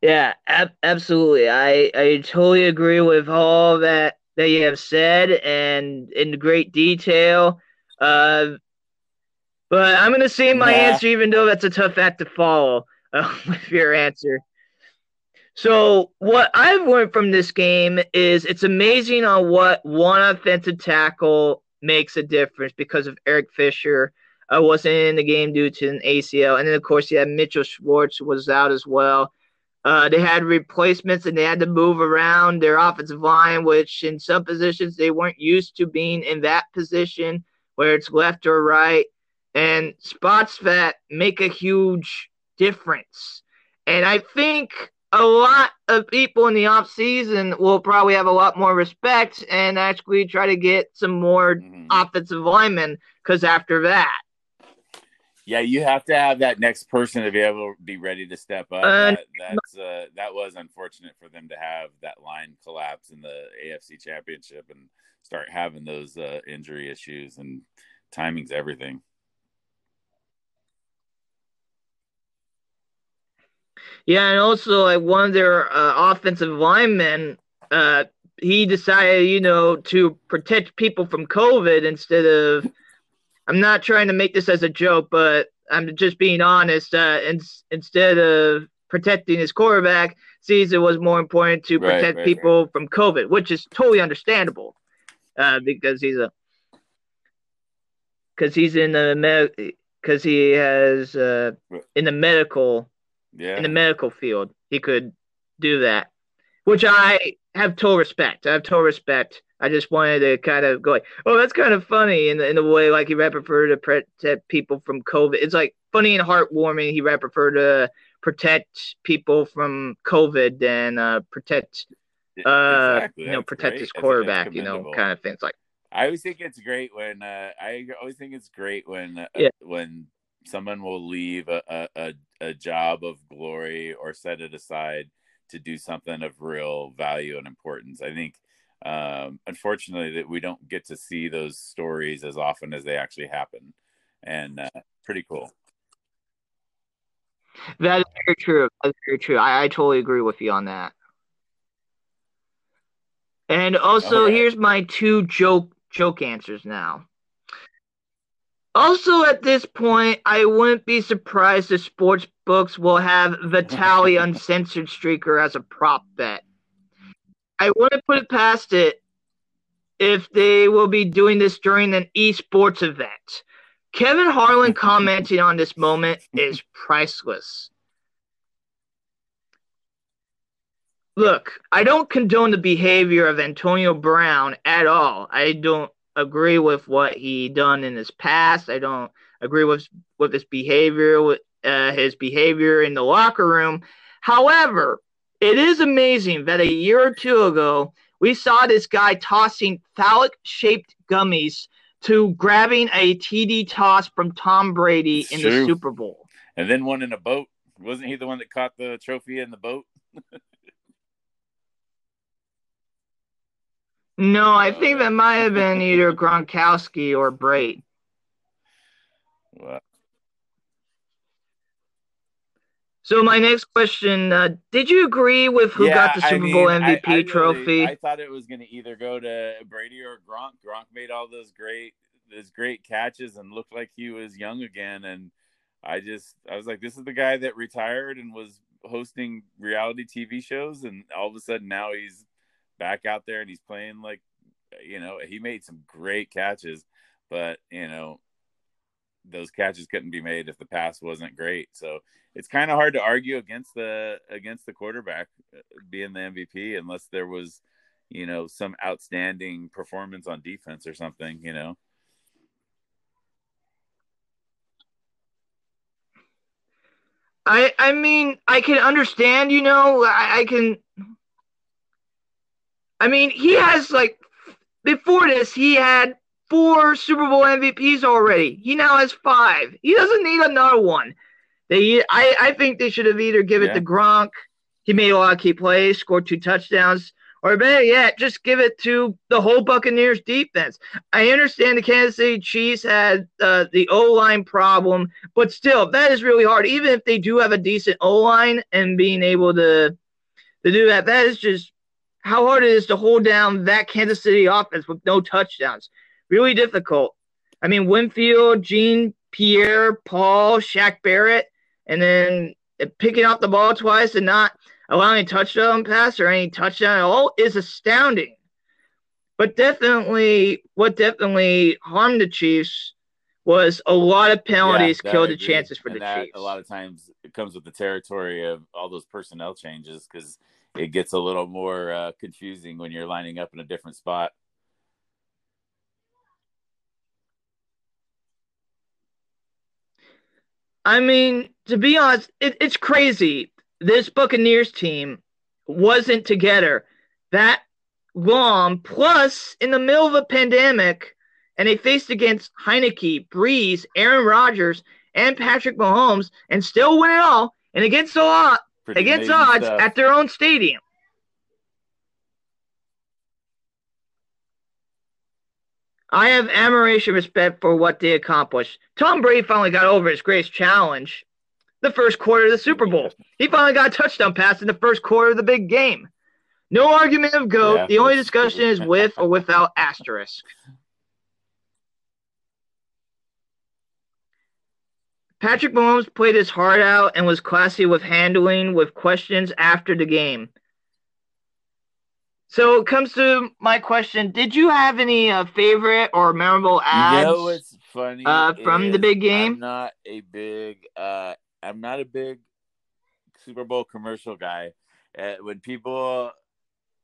Yeah, ab- absolutely. I I totally agree with all that that you have said and in great detail. Uh, but I'm gonna say my yeah. answer, even though that's a tough act to follow uh, (laughs) with your answer. So what I've learned from this game is it's amazing on what one offensive tackle makes a difference because of Eric Fisher. I uh, wasn't in the game due to an ACL, and then of course you had Mitchell Schwartz was out as well. Uh, they had replacements and they had to move around their offensive line, which in some positions they weren't used to being in that position where it's left or right, and spots that make a huge difference. And I think a lot of people in the off season will probably have a lot more respect and actually try to get some more mm-hmm. offensive linemen because after that. Yeah, you have to have that next person to be able to be ready to step up. Uh, that, that's uh, that was unfortunate for them to have that line collapse in the AFC Championship and start having those uh, injury issues and timing's everything. Yeah, and also I wonder uh, offensive linemen, uh, he decided, you know, to protect people from COVID instead of. I'm not trying to make this as a joke, but I'm just being honest. Uh, in, instead of protecting his quarterback, sees it was more important to protect right, right, people right. from COVID, which is totally understandable, uh, because he's a because he's in the med because he has uh, in the medical yeah. in the medical field he could do that, which I have total respect. I have total respect. I just wanted to kind of go like, oh, that's kind of funny in the, in the way like he prefer to protect people from COVID. It's like funny and heartwarming. He prefer to protect people from COVID and uh, protect uh, exactly. you know protect great. his quarterback. You know, kind of things like. I always think it's great when uh, I always think it's great when uh, yeah. when someone will leave a, a, a job of glory or set it aside to do something of real value and importance. I think um, unfortunately that we don't get to see those stories as often as they actually happen and uh, pretty cool. That is very true. That's very true. I, I totally agree with you on that. And also right. here's my two joke joke answers now also at this point i wouldn't be surprised if sports books will have Vitaly (laughs) uncensored streaker as a prop bet I wouldn't put it past it if they will be doing this during an esports event. Kevin Harlan (laughs) commenting on this moment is priceless. Look, I don't condone the behavior of Antonio Brown at all. I don't agree with what he done in his past. I don't agree with with his behavior, with uh, his behavior in the locker room. However, it is amazing that a year or two ago, we saw this guy tossing phallic shaped gummies to grabbing a TD toss from Tom Brady it's in true. the Super Bowl. And then one in a boat. Wasn't he the one that caught the trophy in the boat? (laughs) no, I think that might have been either Gronkowski or. Well, So my next question: uh, Did you agree with who yeah, got the Super I mean, Bowl MVP I, I trophy? Really, I thought it was going to either go to Brady or Gronk. Gronk made all those great, those great catches and looked like he was young again. And I just, I was like, this is the guy that retired and was hosting reality TV shows, and all of a sudden now he's back out there and he's playing like, you know, he made some great catches, but you know, those catches couldn't be made if the pass wasn't great. So it's kind of hard to argue against the against the quarterback uh, being the MVP unless there was, you know, some outstanding performance on defense or something, you know. I I mean I can understand, you know, I, I can I mean he has like before this he had four Super Bowl MVPs already. He now has five. He doesn't need another one. They, I, I think they should have either give it yeah. to Gronk. He made a lot of key plays, scored two touchdowns, or better yet, just give it to the whole Buccaneers defense. I understand the Kansas City Chiefs had uh, the O line problem, but still, that is really hard. Even if they do have a decent O line and being able to to do that, that is just how hard it is to hold down that Kansas City offense with no touchdowns really difficult. I mean, Winfield, Jean Pierre, Paul, Shaq Barrett, and then picking up the ball twice and not allowing a touchdown pass or any touchdown at all is astounding. But definitely, what definitely harmed the Chiefs was a lot of penalties yeah, killed the chances for and the that, Chiefs. A lot of times it comes with the territory of all those personnel changes because it gets a little more uh, confusing when you're lining up in a different spot. I mean, to be honest, it, it's crazy. This Buccaneers team wasn't together that long. Plus, in the middle of a pandemic, and they faced against Heinicke, Brees, Aaron Rodgers, and Patrick Mahomes, and still win it all, and against a lot, against odds stuff. at their own stadium. I have admiration and respect for what they accomplished. Tom Brady finally got over his greatest challenge, the first quarter of the Super Bowl. He finally got a touchdown pass in the first quarter of the big game. No argument of GOAT. Yeah, the only discussion is with or without asterisk. Patrick Mahomes played his heart out and was classy with handling with questions after the game. So it comes to my question: Did you have any uh, favorite or memorable ads? You know what's funny uh, from the big game? I'm not a big. Uh, I'm not a big Super Bowl commercial guy. Uh, when people,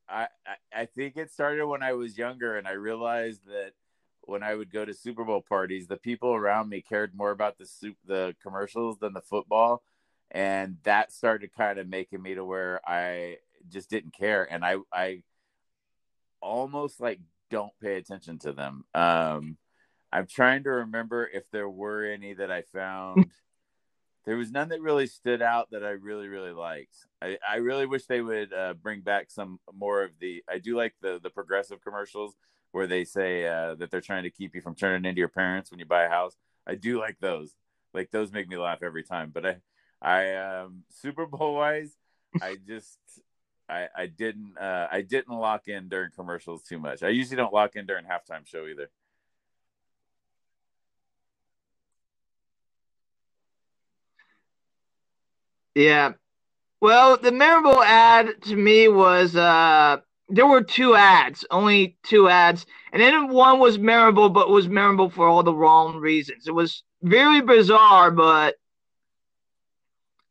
I, I I think it started when I was younger, and I realized that when I would go to Super Bowl parties, the people around me cared more about the soup, the commercials than the football, and that started kind of making me to where I just didn't care, and I I almost like don't pay attention to them. Um, I'm trying to remember if there were any that I found. (laughs) there was none that really stood out that I really really liked. I, I really wish they would uh, bring back some more of the. I do like the the progressive commercials where they say uh, that they're trying to keep you from turning into your parents when you buy a house. I do like those. Like those make me laugh every time. But I, I um, Super Bowl wise, I just I, I didn't uh, I didn't lock in during commercials too much. I usually don't lock in during halftime show either. Yeah. Well, the memorable ad to me was uh there were two ads, only two ads, and then one was memorable, but was memorable for all the wrong reasons. It was very bizarre, but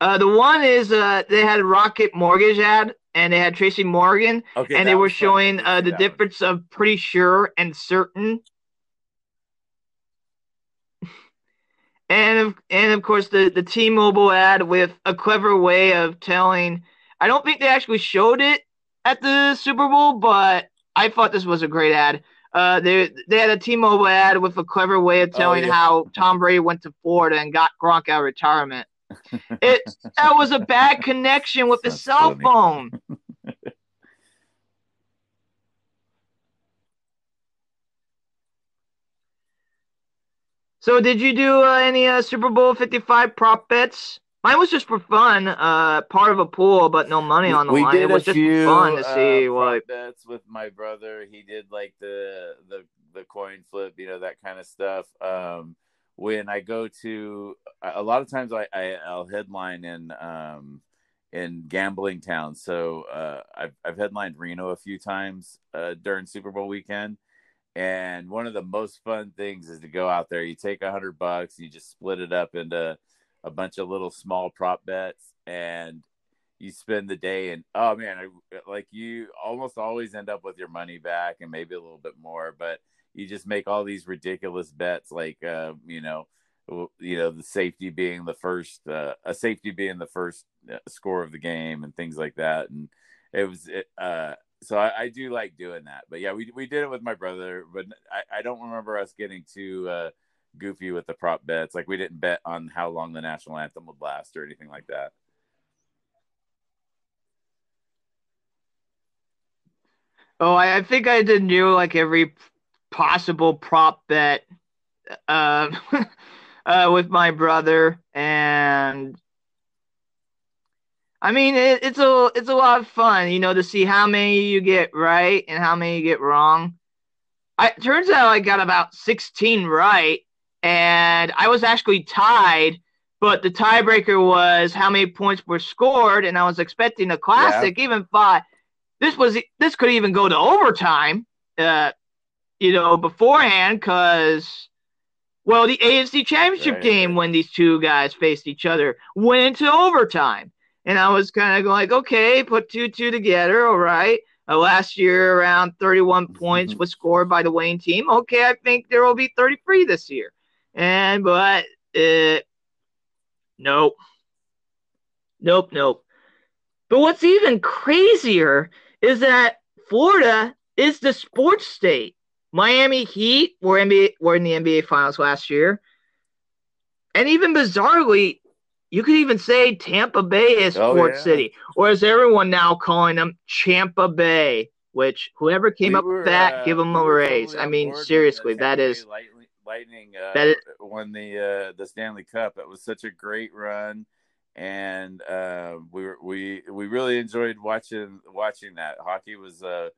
uh, the one is uh, they had a Rocket Mortgage ad, and they had Tracy Morgan, okay, and they were showing uh, the difference one. of pretty sure and certain. and of, and of course the the T-Mobile ad with a clever way of telling. I don't think they actually showed it at the Super Bowl, but I thought this was a great ad. Uh, they they had a T-Mobile ad with a clever way of oh, telling oh, yeah. how Tom Brady went to Florida and got Gronk out of retirement. It (laughs) that was a bad connection with the cell funny. phone. (laughs) so, did you do uh, any uh, Super Bowl Fifty Five prop bets? Mine was just for fun, uh, part of a pool, but no money on the we line. Did it was just few, fun to see uh, what bets with my brother. He did like the the the coin flip, you know, that kind of stuff. Um, when I go to a lot of times I, I will headline in um in gambling towns. So uh, I've I've headlined Reno a few times uh, during Super Bowl weekend, and one of the most fun things is to go out there. You take a hundred bucks, you just split it up into a bunch of little small prop bets, and you spend the day and oh man, I, like you almost always end up with your money back and maybe a little bit more, but you just make all these ridiculous bets, like uh, you know, you know, the safety being the first, uh, a safety being the first uh, score of the game, and things like that. And it was, it, uh, so I, I, do like doing that. But yeah, we we did it with my brother, but I, I don't remember us getting too uh, goofy with the prop bets. Like we didn't bet on how long the national anthem would last or anything like that. Oh, I, I think I did do like every possible prop bet uh, (laughs) uh, with my brother, and I mean it, it's a it's a lot of fun, you know, to see how many you get right and how many you get wrong. I turns out I got about sixteen right, and I was actually tied. But the tiebreaker was how many points were scored, and I was expecting a classic, yeah. even five. This was this could even go to overtime. Uh, you know, beforehand because, well, the AFC Championship right. game when these two guys faced each other went into overtime. And I was kind of going like, okay, put two two together, all right. Uh, last year, around 31 mm-hmm. points was scored by the Wayne team. Okay, I think there will be 33 this year. And but uh, nope, nope, nope. But what's even crazier is that Florida is the sports state. Miami Heat were NBA were in the NBA Finals last year, and even bizarrely, you could even say Tampa Bay is oh, Sports yeah. City, or is everyone now calling them Champa Bay? Which whoever came we up were, with that, uh, give them a raise. I mean, seriously, that is Lightning, Lightning uh, is, won the uh, the Stanley Cup. It was such a great run, and uh, we were, we we really enjoyed watching watching that. Hockey was uh,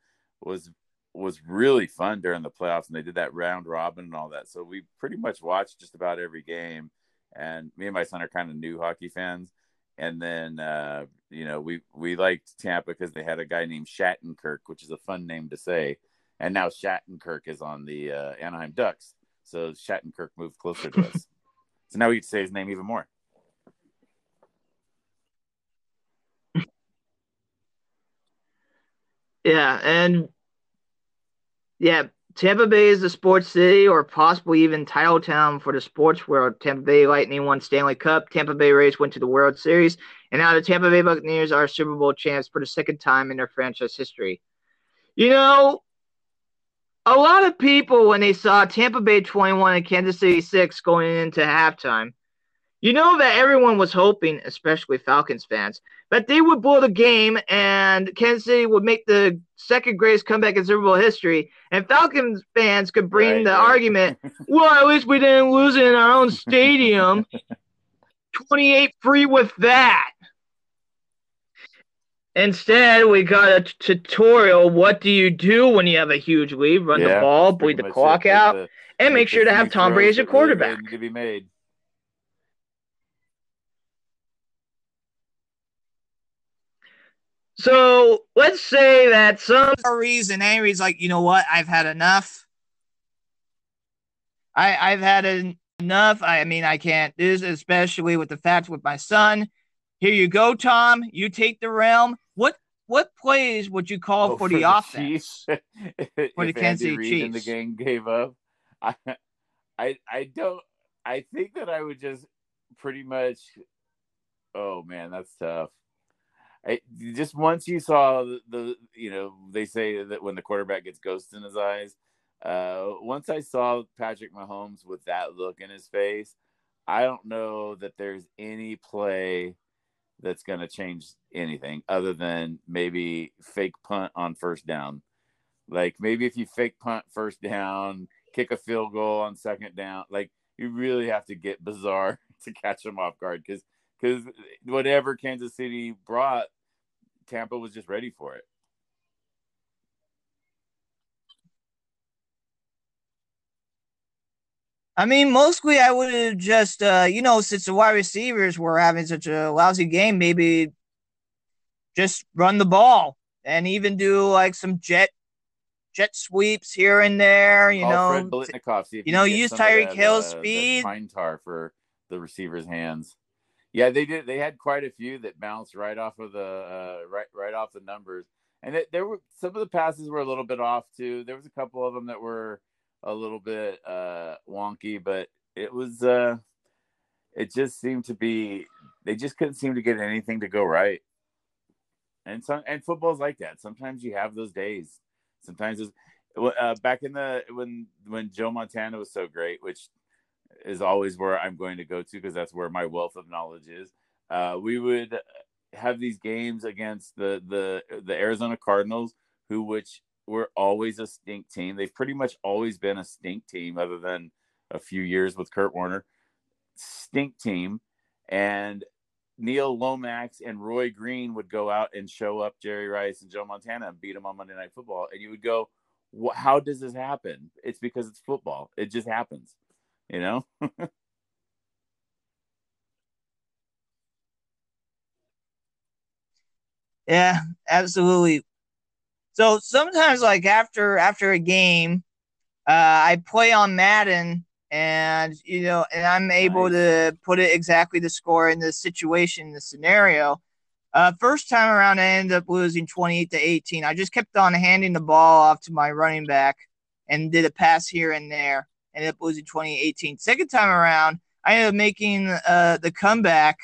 was was really fun during the playoffs, and they did that round robin and all that. So we pretty much watched just about every game. And me and my son are kind of new hockey fans. And then uh, you know we we liked Tampa because they had a guy named Shattenkirk, which is a fun name to say. And now Shattenkirk is on the uh, Anaheim Ducks, so Shattenkirk moved closer to us. (laughs) so now we to say his name even more. Yeah, and yeah, Tampa Bay is the sports city, or possibly even title town for the sports world. Tampa Bay Lightning won Stanley Cup. Tampa Bay Rays went to the World Series, and now the Tampa Bay Buccaneers are Super Bowl champs for the second time in their franchise history. You know, a lot of people when they saw Tampa Bay 21 and Kansas City 6 going into halftime you know that everyone was hoping, especially Falcons fans, that they would blow the game and Kansas City would make the second greatest comeback in Super Bowl history. And Falcons fans could bring right, the right. argument, well, at least we didn't lose it in our own stadium. (laughs) 28 free with that. Instead, we got a t- tutorial. What do you do when you have a huge lead? Run yeah, the ball, bleed the clock it. out, the, and make sure to have Tom Brady as your quarterback. To be made. So let's say that some reason Henry's like, you know what, I've had enough. I I've had enough. I mean, I can't do this, especially with the fact with my son. Here you go, Tom. You take the realm. What what plays would you call oh, for, for, the, the offense (laughs) for the Kansas City Chiefs? And the game gave up. (laughs) I, I I don't. I think that I would just pretty much. Oh man, that's tough. I, just once you saw the, the, you know they say that when the quarterback gets ghosts in his eyes uh, once i saw patrick mahomes with that look in his face i don't know that there's any play that's going to change anything other than maybe fake punt on first down like maybe if you fake punt first down kick a field goal on second down like you really have to get bizarre (laughs) to catch them off guard because because whatever Kansas City brought, Tampa was just ready for it. I mean, mostly I would have just, uh, you know, since the wide receivers were having such a lousy game, maybe just run the ball and even do like some jet jet sweeps here and there. You Call know, you know, use Tyreek Hill's speed. Pine tar for the receivers' hands. Yeah, they did. They had quite a few that bounced right off of the uh, right right off the numbers, and it, there were some of the passes were a little bit off too. There was a couple of them that were a little bit uh, wonky, but it was uh, it just seemed to be they just couldn't seem to get anything to go right. And some and football's like that. Sometimes you have those days. Sometimes it's uh, back in the when when Joe Montana was so great, which is always where I'm going to go to because that's where my wealth of knowledge is. Uh, we would have these games against the the the Arizona Cardinals, who which were always a stink team. They've pretty much always been a stink team, other than a few years with Kurt Warner. Stink team, and Neil Lomax and Roy Green would go out and show up Jerry Rice and Joe Montana and beat them on Monday Night Football, and you would go, "How does this happen?" It's because it's football. It just happens you know? (laughs) yeah, absolutely. So sometimes like after after a game, uh, I play on Madden and you know, and I'm able nice. to put it exactly the score in the situation, the scenario. Uh, first time around, I ended up losing 28 to 18. I just kept on handing the ball off to my running back and did a pass here and there ended up losing 2018. Second time around, I ended up making uh, the comeback,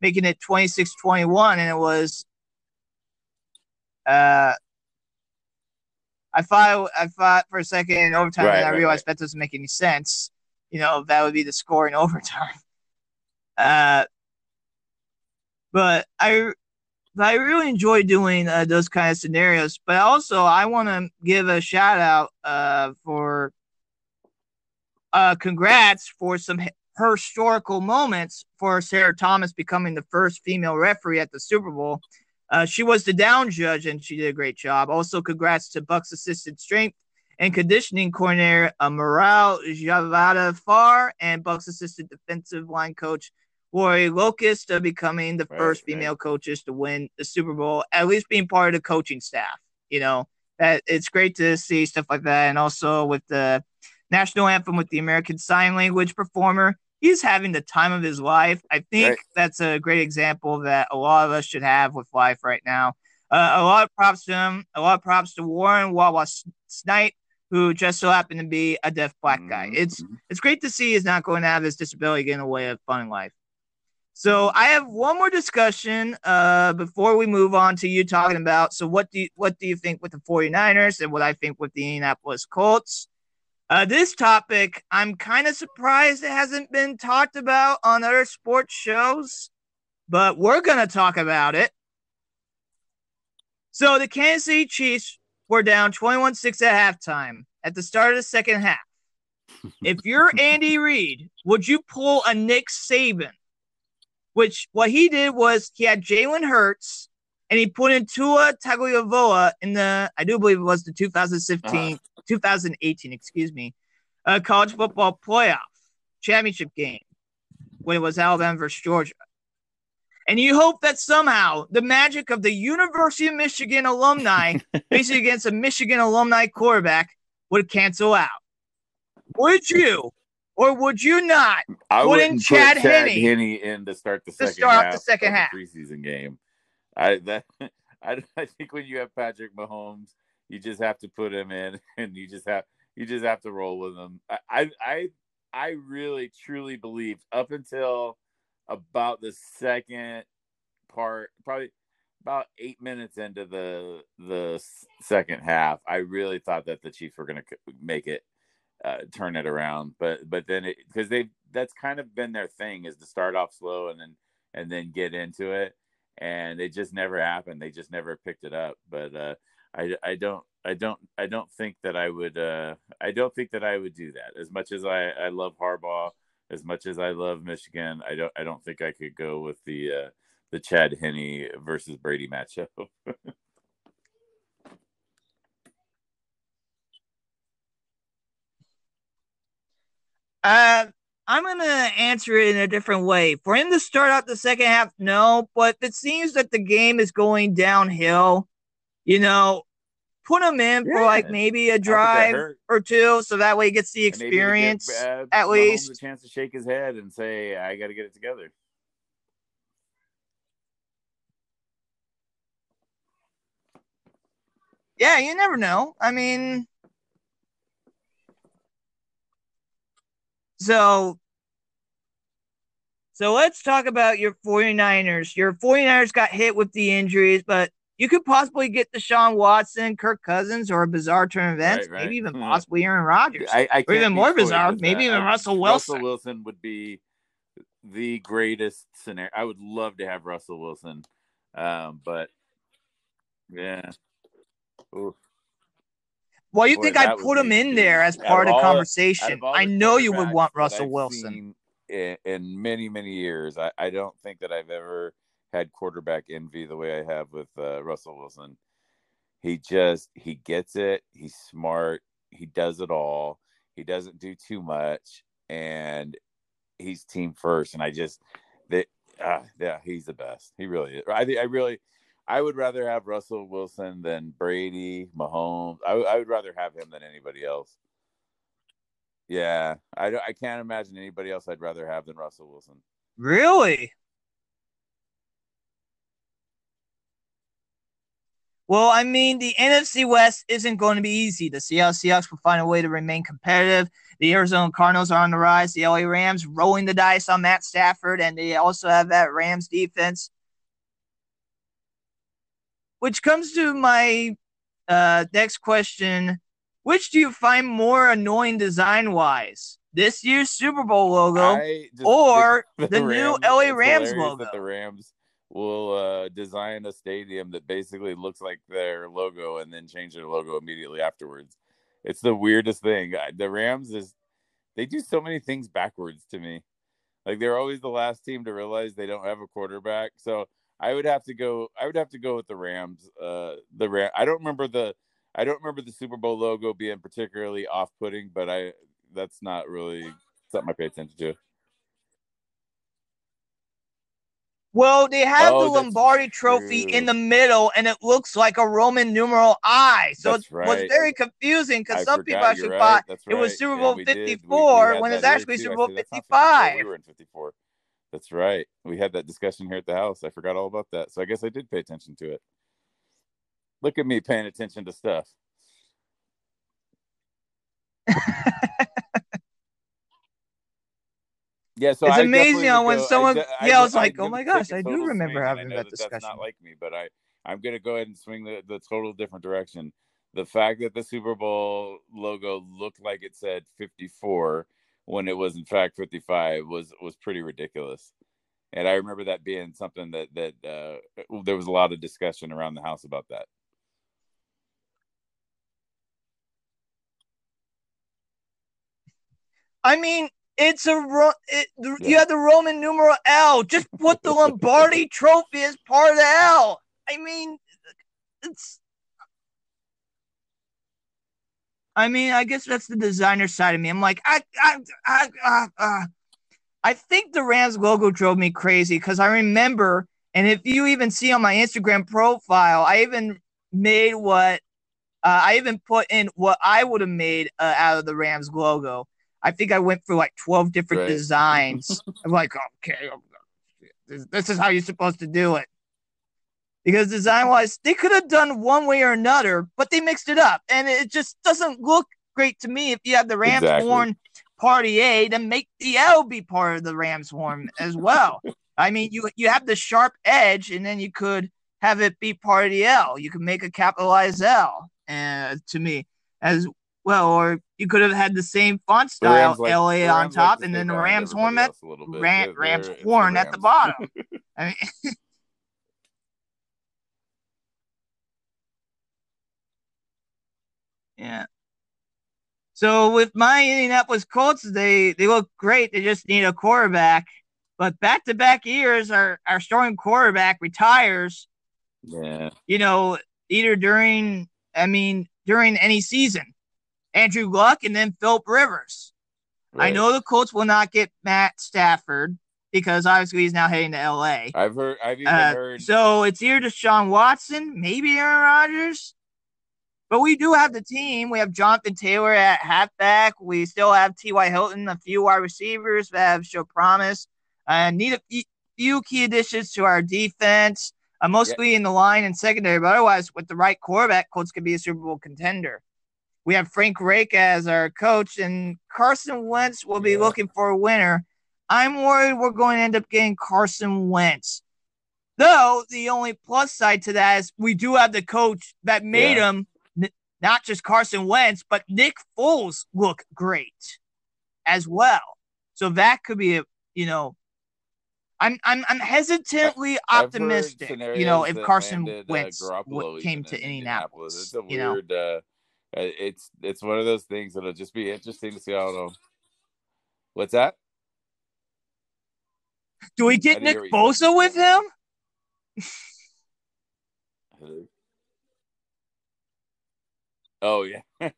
making it 26 21, and it was. Uh, I thought I thought for a second in overtime, right, and I realized right. that doesn't make any sense. You know, that would be the score in (laughs) overtime. Uh, but I I really enjoy doing uh, those kind of scenarios. But also, I want to give a shout out uh, for uh, congrats for some historical moments for Sarah Thomas becoming the first female referee at the Super Bowl. Uh, she was the down judge and she did a great job. Also, congrats to Bucks assistant strength and conditioning coordinator uh, Morale Javada Far and Bucks assistant defensive line coach Lori Locust uh, becoming the right, first female right. coaches to win the Super Bowl, at least being part of the coaching staff. You know, that it's great to see stuff like that. And also with the national anthem with the American Sign Language performer, he's having the time of his life. I think right. that's a great example that a lot of us should have with life right now. Uh, a lot of props to him. A lot of props to Warren Wawa Snipe, who just so happened to be a deaf black guy. Mm-hmm. It's it's great to see he's not going to have his disability get in the way of fun in life. So I have one more discussion uh, before we move on to you talking about. So what do you, what do you think with the 49ers and what I think with the Indianapolis Colts? Uh, this topic, I'm kind of surprised it hasn't been talked about on other sports shows, but we're going to talk about it. So the Kansas City Chiefs were down 21 6 at halftime at the start of the second half. if you're (laughs) Andy Reid, would you pull a Nick Saban which what he did was he had Jalen Hurts and he put in Tua Tagovailoa in the I do believe it was the 2015 uh-huh. 2018 excuse me uh, college football playoff championship game when it was Alabama versus Georgia. And you hope that somehow the magic of the University of Michigan alumni (laughs) facing against a Michigan alumni quarterback would cancel out. Would you or would you not I put in Chad, put Chad Henne, Henne in to start the second start half the second half preseason game? I that (laughs) I, I think when you have Patrick Mahomes, you just have to put him in, (laughs) and you just have you just have to roll with him. I I I really truly believed up until about the second part, probably about eight minutes into the the second half, I really thought that the Chiefs were going to make it uh, turn it around. But but then it because they that's kind of been their thing is to start off slow and then and then get into it, and it just never happened. They just never picked it up. But uh, I I don't I don't I don't think that I would uh, I don't think that I would do that as much as I I love Harbaugh. As much as I love Michigan, I don't. I don't think I could go with the uh, the Chad Henne versus Brady matchup. (laughs) Uh, I'm going to answer it in a different way. For him to start out the second half, no, but it seems that the game is going downhill. You know, put him in yeah. for like maybe a drive or two, so that way he gets the experience get, uh, at Mahomes least. A chance to shake his head and say, "I got to get it together." Yeah, you never know. I mean, So so let's talk about your 49ers. Your 49ers got hit with the injuries, but you could possibly get Deshaun Watson, Kirk Cousins, or a bizarre turn of events, right, right. maybe even possibly Aaron Rodgers. I, I or even more bizarre, maybe even I, Russell Wilson. Russell Wilson would be the greatest scenario. I would love to have Russell Wilson, um, but yeah. Well, you think I put him in there as part of the conversation? I know you would want Russell Wilson. In, in, many many years, I, I don't think that I've ever had quarterback envy the way I have with uh, Russell Wilson. He just he gets it. He's smart. He does it all. He doesn't do too much, and he's team first. And I just that uh, yeah, he's the best. He really is. I I really I would rather have Russell Wilson than Brady, Mahomes. I, I would rather have him than anybody else. Yeah, I, don't I can't imagine anybody else I'd rather have than Russell Wilson. Really? Well, I mean, the NFC West isn't going to be easy. The Seattle Seahawks will find a way to remain competitive. The Arizona Cardinals are on the rise. The LA Rams rolling the dice on Matt Stafford, and they also have that Rams defense which comes to my uh, next question. Which do you find more annoying design wise? This year's Super Bowl logo or the, the, the Rams, new LA Rams logo? the Rams will uh, design a stadium that basically looks like their logo and then change their logo immediately afterwards. It's the weirdest thing. The Rams is they do so many things backwards to me. Like they're always the last team to realize they don't have a quarterback. So I would have to go. I would have to go with the Rams. Uh, the Ram. I don't remember the. I don't remember the Super Bowl logo being particularly off-putting, but I that's not really something I pay attention to. Well, they have oh, the Lombardi Trophy true. in the middle, and it looks like a Roman numeral I. So it right. was very confusing because some people actually right. thought right. it was Super Bowl yeah, 54 we, we when it's actually Super Bowl 55. We were in 54. That's right. We had that discussion here at the house. I forgot all about that. So I guess I did pay attention to it. Look at me paying attention to stuff. (laughs) Yeah, so it's I amazing how when someone, I, yeah, I, was like, oh my gosh, I do remember having that, that discussion. That's not like me, but I, I'm going to go ahead and swing the, the total different direction. The fact that the Super Bowl logo looked like it said 54 when it was in fact 55 was was pretty ridiculous. And I remember that being something that that uh, there was a lot of discussion around the house about that. I mean, it's a it, yeah. you have the Roman numeral L. Just put the Lombardi (laughs) Trophy as part of the L. I mean, it's. I mean, I guess that's the designer side of me. I'm like, I, I, I, I, uh, I think the Rams logo drove me crazy because I remember, and if you even see on my Instagram profile, I even made what, uh, I even put in what I would have made uh, out of the Rams logo I think I went through like 12 different right. designs. (laughs) I'm like, okay, this is how you're supposed to do it. Because design wise, they could have done one way or another, but they mixed it up. And it just doesn't look great to me. If you have the Rams exactly. horn party A, then make the L be part of the Rams horn as well. I mean, you you have the sharp edge, and then you could have it be part of the L. You could make a capitalized L. And uh, to me, as well, or you could have had the same font style, like, LA on top, like and then the Rams horn at Ram, Rams horn at the bottom. (laughs) I mean, (laughs) yeah. So with my Indianapolis Colts, they they look great. They just need a quarterback. But back to back years, our our starting quarterback retires. Yeah. You know, either during, I mean, during any season. Andrew Luck, and then Philip Rivers. Right. I know the Colts will not get Matt Stafford because obviously he's now heading to LA. I've heard. I've even uh, heard. So it's either Deshaun Watson, maybe Aaron Rodgers. But we do have the team. We have Jonathan Taylor at halfback. We still have T.Y. Hilton, a few wide receivers that have show promise. Uh, need a few key additions to our defense, uh, mostly yeah. in the line and secondary. But otherwise, with the right quarterback, Colts could be a Super Bowl contender. We have Frank Reich as our coach, and Carson Wentz will be yeah. looking for a winner. I'm worried we're going to end up getting Carson Wentz. Though the only plus side to that is we do have the coach that made yeah. him not just Carson Wentz, but Nick Foles look great as well. So that could be a you know I'm I'm I'm hesitantly optimistic. You know, if Carson uh, Wentz uh, came to Indianapolis, Indianapolis. It's a weird. You know? uh, uh, it's it's one of those things that'll just be interesting to see how it'll. What's that? Do we get Nick Bosa with him? Oh yeah. (laughs)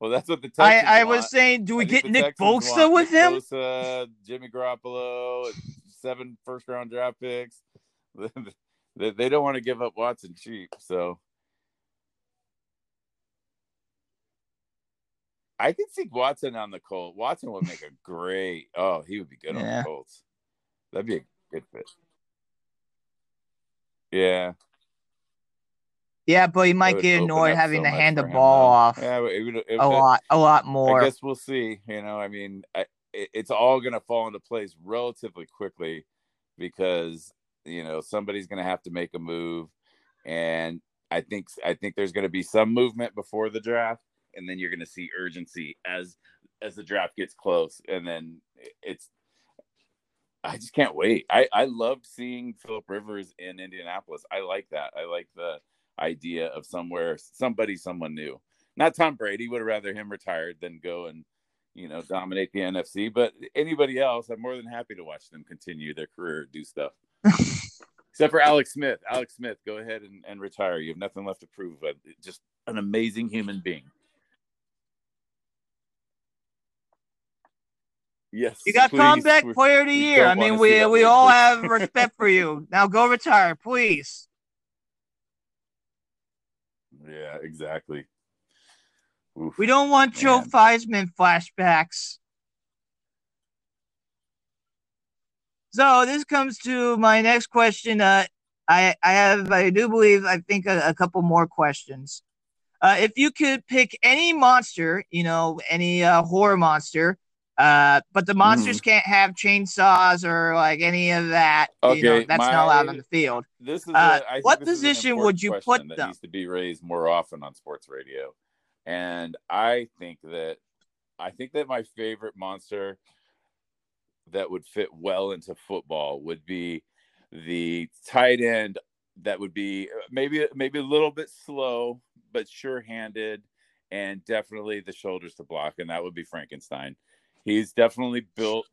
well, that's what the Texans I I was saying. Do we get Nick Bosa with him? Bosa, Jimmy Garoppolo, seven first round draft picks. (laughs) they, they don't want to give up Watson cheap, so I could see Watson on the Colts. Watson would make a great. Oh, he would be good yeah. on the Colts. That'd be a good fit. Yeah. Yeah, but he might get annoyed having so to hand the ball though. off. Yeah, it would, it, a lot, a lot more. I guess we'll see. You know, I mean, I, it, it's all going to fall into place relatively quickly because you know somebody's going to have to make a move, and I think I think there's going to be some movement before the draft and then you're going to see urgency as as the draft gets close and then it's I just can't wait. I I loved seeing Philip Rivers in Indianapolis. I like that. I like the idea of somewhere somebody someone new. Not Tom Brady would have rather him retired than go and you know dominate the NFC. But anybody else, I'm more than happy to watch them continue their career, do stuff. (laughs) Except for Alex Smith. Alex Smith, go ahead and, and retire. You have nothing left to prove. But just an amazing human being. Yes. You got comeback player of the year. I mean, we we all have respect for you. Now go retire, please. Yeah, exactly. Oof, we don't want man. Joe Theismann flashbacks. So this comes to my next question. Uh, I I have I do believe I think a, a couple more questions. Uh, if you could pick any monster, you know, any uh, horror monster, uh, but the monsters mm. can't have chainsaws or like any of that. Okay, you know, that's my, not allowed on the field. This is uh, a, what position would you put that them? Needs to be raised more often on sports radio, and I think that I think that my favorite monster that would fit well into football would be the tight end that would be uh, maybe maybe a little bit slow but sure-handed and definitely the shoulders to block and that would be Frankenstein He's definitely built.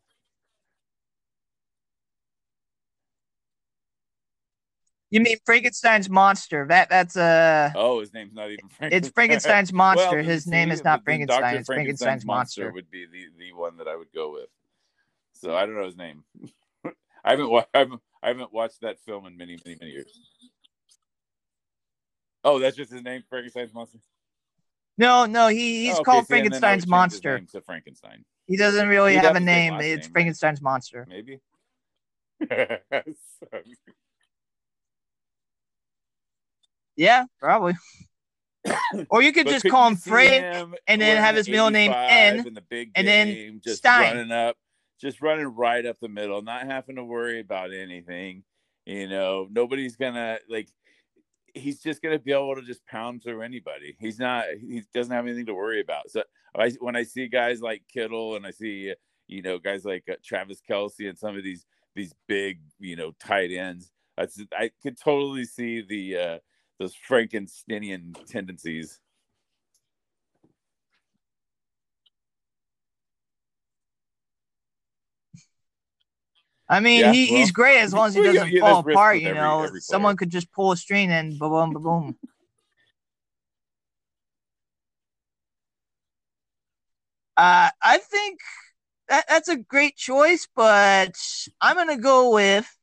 You mean Frankenstein's monster? That that's a. Uh, oh, his name's not even Frankenstein. It's Frankenstein's (laughs) monster. well, his see, name is not Frankenstein. Dr. It's Frankenstein's, Frankenstein's monster. monster. Would be the, the one that I would go with. So I don't know his name. (laughs) I haven't wa- I haven't I haven't watched that film in many many many years. Oh, that's just his name, Frankenstein's monster. No, no, he, he's oh, okay, called Frankenstein's monster. to Frankenstein. He doesn't really he have a name. It's name, Frankenstein's monster. Maybe. (laughs) yeah, probably. (coughs) or you could just call him Frank and then have his middle name N the and then just Stein. running up, just running right up the middle, not having to worry about anything. You know, nobody's gonna like he's just going to be able to just pound through anybody. He's not, he doesn't have anything to worry about. So I, when I see guys like Kittle and I see, you know, guys like uh, Travis Kelce and some of these, these big, you know, tight ends, I, I could totally see the, uh, those Frankensteinian tendencies. I mean, yeah, he, well, he's great as long as he doesn't yeah, fall apart. You every, know, every someone could just pull a string and boom, boom, boom. (laughs) uh, I think that that's a great choice, but I'm gonna go with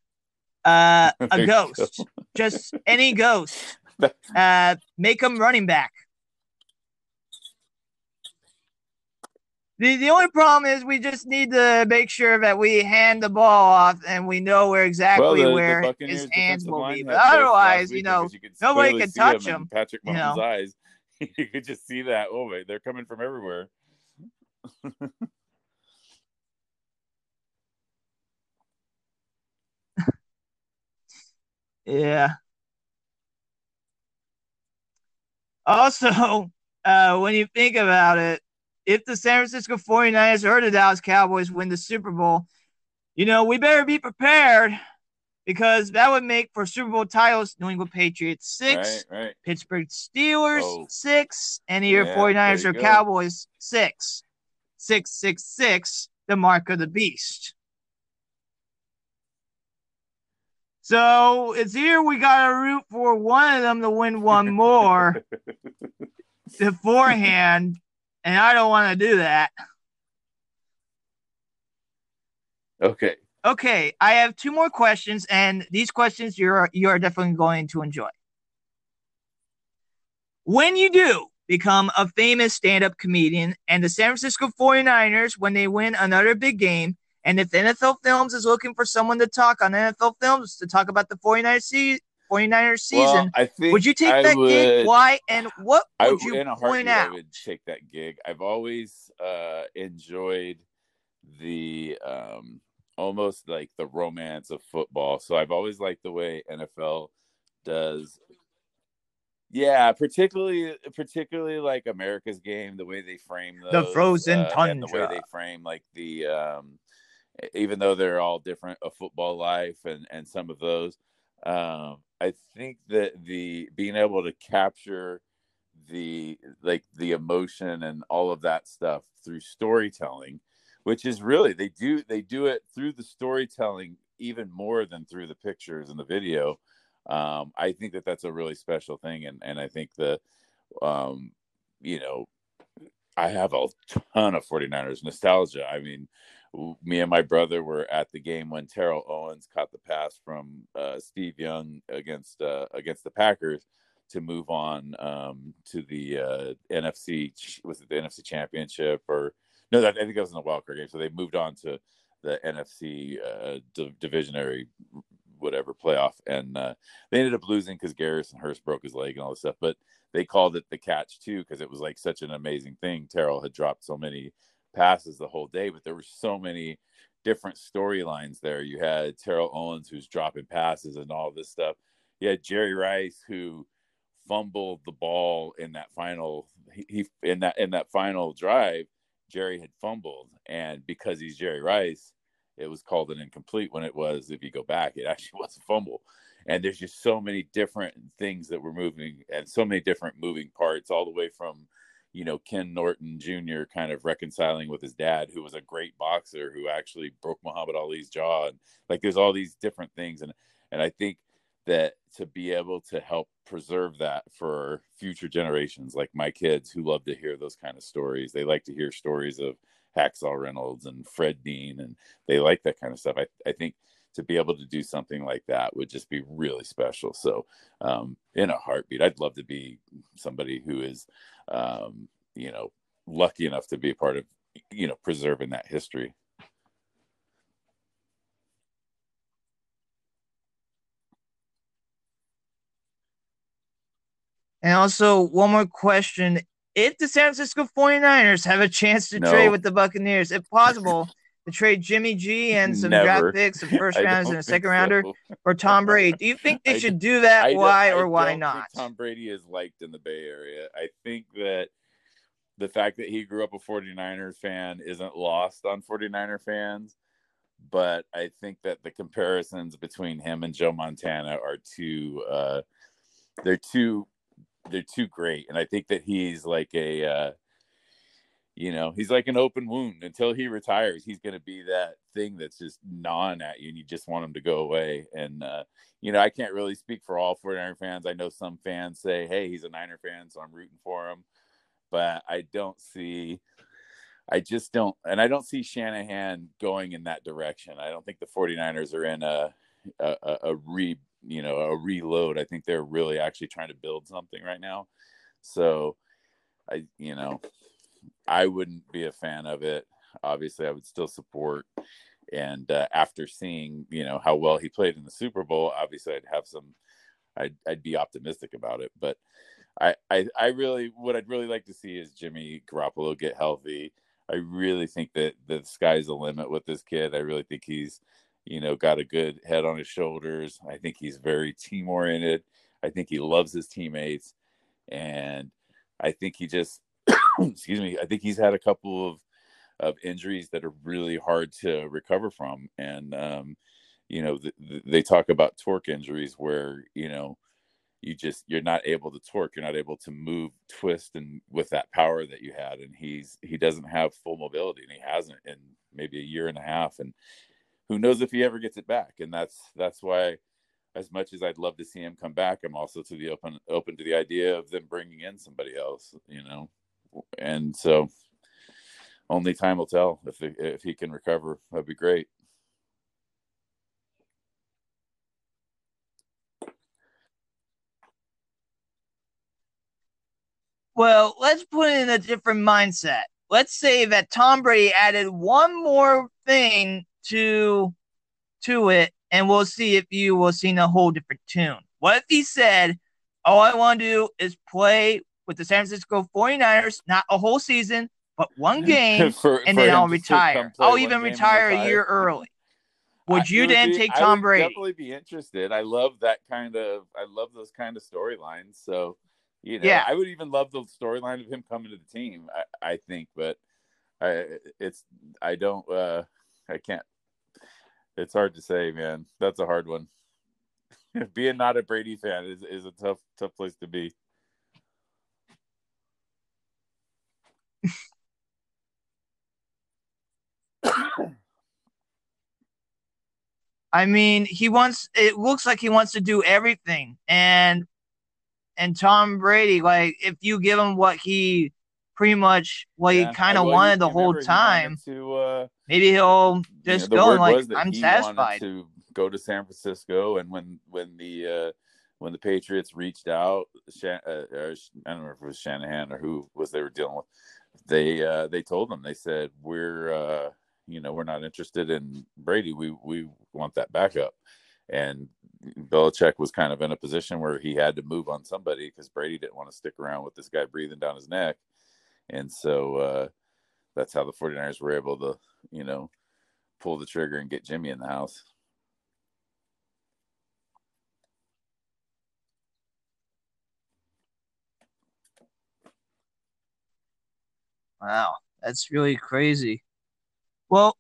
uh, a (laughs) ghost, just any ghost. (laughs) Uh, make him running back. The, the only problem is we just need to make sure that we hand the ball off and we know where exactly well, the, where the his hands will be. But otherwise, you know, you nobody can touch him. him Patrick Mahomes' you know? eyes, (laughs) you could just see that. Oh wait, they're coming from everywhere. (laughs) yeah. Also, uh, when you think about it, if the San Francisco 49ers or the Dallas Cowboys win the Super Bowl, you know, we better be prepared because that would make for Super Bowl titles New England Patriots six, right, right. Pittsburgh Steelers oh. six, and either yeah, 49ers or go. Cowboys six. Six, six, six, the mark of the beast. So it's here we got to root for one of them to win one (laughs) more (laughs) beforehand and I don't want to do that. Okay. Okay, I have two more questions, and these questions you're you are definitely going to enjoy. When you do become a famous stand-up comedian, and the San Francisco 49ers, when they win another big game, and if NFL Films is looking for someone to talk on NFL Films to talk about the 49ers se- 49ers season. Well, would you take I that would, gig? Why? And what would I, you in a point out? I would take that gig. I've always uh, enjoyed the um, almost like the romance of football. So I've always liked the way NFL does. Yeah, particularly particularly like America's game, the way they frame those, the frozen uh, tundra, the way they frame like the um, even though they're all different, a football life and and some of those. Um, I think that the being able to capture the like the emotion and all of that stuff through storytelling, which is really they do they do it through the storytelling even more than through the pictures and the video. Um, I think that that's a really special thing, and and I think the um, you know I have a ton of 49ers nostalgia. I mean, me and my brother were at the game when Terrell Owens caught the pass from uh, Steve Young against uh, against the Packers to move on um, to the uh, NFC was it the NFC Championship or no? That I think it was in the wild card game. So they moved on to the NFC uh, divisionary whatever playoff, and uh, they ended up losing because Garrison Hearst broke his leg and all this stuff. But they called it the catch too because it was like such an amazing thing. Terrell had dropped so many passes the whole day, but there were so many different storylines there. You had Terrell Owens who's dropping passes and all this stuff. You had Jerry Rice who fumbled the ball in that final he, he in that in that final drive. Jerry had fumbled, and because he's Jerry Rice, it was called an incomplete when it was if you go back it (laughs) actually was a fumble and there's just so many different things that were moving and so many different moving parts all the way from you know Ken Norton Jr. kind of reconciling with his dad, who was a great boxer who actually broke Muhammad Ali's jaw, and like there's all these different things, and and I think that to be able to help preserve that for future generations, like my kids who love to hear those kind of stories, they like to hear stories of Hacksaw Reynolds and Fred Dean, and they like that kind of stuff. I I think to be able to do something like that would just be really special. So, um, in a heartbeat, I'd love to be somebody who is um, you know, lucky enough to be a part of, you know, preserving that history. And also, one more question. If the San Francisco 49ers have a chance to no. trade with the Buccaneers, if possible, to trade Jimmy G and some Never. draft picks, some (laughs) first rounders, and a second so. rounder, or Tom Brady, do you (laughs) think they I should do that? I why or why not? Tom Brady is liked in the Bay Area. I think that the fact that he grew up a 49ers fan isn't lost on 49er fans but i think that the comparisons between him and joe montana are too uh they're too they're too great and i think that he's like a uh you know he's like an open wound until he retires he's going to be that thing that's just gnawing at you and you just want him to go away and uh you know i can't really speak for all 49er fans i know some fans say hey he's a niner fan so i'm rooting for him but I don't see I just don't and I don't see Shanahan going in that direction. I don't think the 49ers are in a a, a re you know a reload. I think they're really actually trying to build something right now. So I you know I wouldn't be a fan of it. Obviously, I would still support. And uh, after seeing you know how well he played in the Super Bowl, obviously I'd have some. I'd I'd be optimistic about it, but I, I, I really what I'd really like to see is Jimmy Garoppolo get healthy. I really think that the sky's the limit with this kid. I really think he's, you know, got a good head on his shoulders. I think he's very team oriented. I think he loves his teammates, and I think he just, (clears throat) excuse me, I think he's had a couple of of injuries that are really hard to recover from, and um, you know, they talk about torque injuries where you know you just you're not able to torque. You're not able to move twist and with that power that you had. And he's he doesn't have full mobility and he hasn't in maybe a year and a half. And who knows if he ever gets it back. And that's that's why as much as I'd love to see him come back I'm also to the open open to the idea of them bringing in somebody else you know and so only time will tell if if he can recover that'd be great Well, let's put in a different mindset. Let's say that Tom Brady added one more thing to to it, and we'll see if you will sing a whole different tune. What if he said, All I want to do is play with the San Francisco 49ers, not a whole season, but one (laughs) game, (laughs) for, and for then I'll retire. I'll even retire a year early. (laughs) Would you then be, take Tom Brady? Definitely be interested. I love that kind of. I love those kind of storylines. So you know, yeah. I would even love the storyline of him coming to the team. I, I think, but I, it's I don't. uh I can't it's hard to say, man. That's a hard one. Being not a Brady fan is, is a tough tough place to be. I mean, he wants. It looks like he wants to do everything, and and Tom Brady, like if you give him what he pretty much what yeah. he kind of wanted the whole time, to, uh, maybe he'll just you know, go and like I'm satisfied. to go to San Francisco, and when when the uh, when the Patriots reached out, Shan- uh, I don't know if it was Shanahan or who was they were dealing with. They uh, they told them they said we're uh, you know we're not interested in Brady. We we want that backup. And Belichick was kind of in a position where he had to move on somebody because Brady didn't want to stick around with this guy breathing down his neck. And so uh, that's how the 49ers were able to, you know, pull the trigger and get Jimmy in the house. Wow, that's really crazy. Well,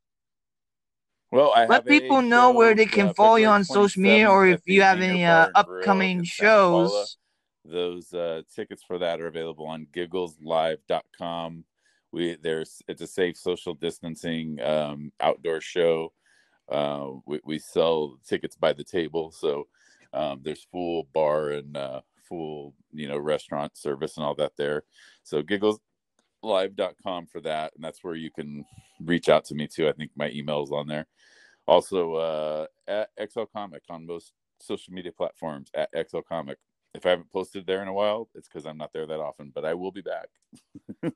well, I let people know where they can follow you on social media, or if you have any uh, upcoming shows. Those uh, tickets for that are available on giggleslive.com. We there's it's a safe social distancing um, outdoor show. Uh, we, we sell tickets by the table, so um, there's full bar and uh, full you know restaurant service and all that there. So giggles live.com for that and that's where you can reach out to me too. I think my email is on there. Also uh at xl comic on most social media platforms at xl comic. If i haven't posted there in a while it's because i'm not there that often but i will be back (laughs)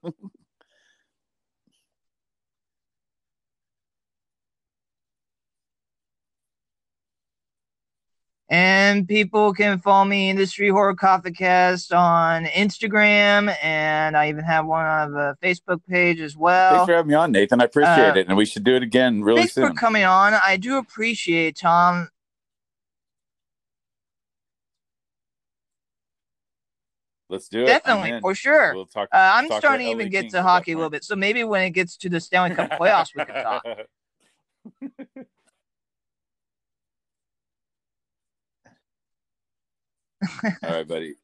And people can follow me, Industry Horror Coffee Cast, on Instagram, and I even have one on the Facebook page as well. Thanks for having me on, Nathan. I appreciate uh, it, and we should do it again really thanks soon. Thanks for coming on. I do appreciate Tom. Let's do it. Definitely, for sure. We'll talk, uh, I'm talk starting to even get to hockey a little bit, so maybe when it gets to the Stanley Cup playoffs, we can talk. (laughs) (laughs) All right, buddy.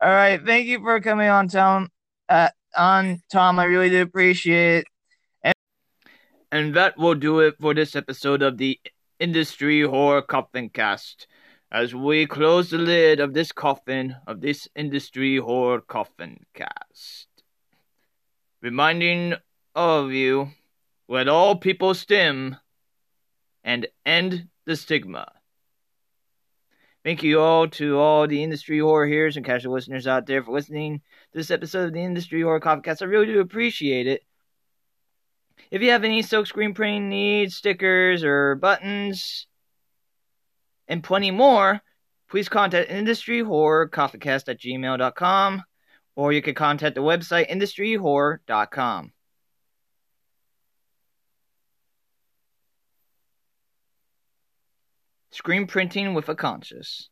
All right. Thank you for coming on, Tom. Uh, on Tom, I really do appreciate it. And, and that will do it for this episode of the Industry Horror Coffin Cast. As we close the lid of this coffin of this Industry Horror Coffin Cast, reminding all of you, let all people stem and end the stigma. Thank you all to all the industry horror hearers and casual listeners out there for listening to this episode of the Industry Horror Coffee Cast. I really do appreciate it. If you have any silk screen printing needs, stickers, or buttons, and plenty more, please contact industryhorrorcoffeecast at gmail.com or you can contact the website industryhorror.com. Screen printing with a conscience.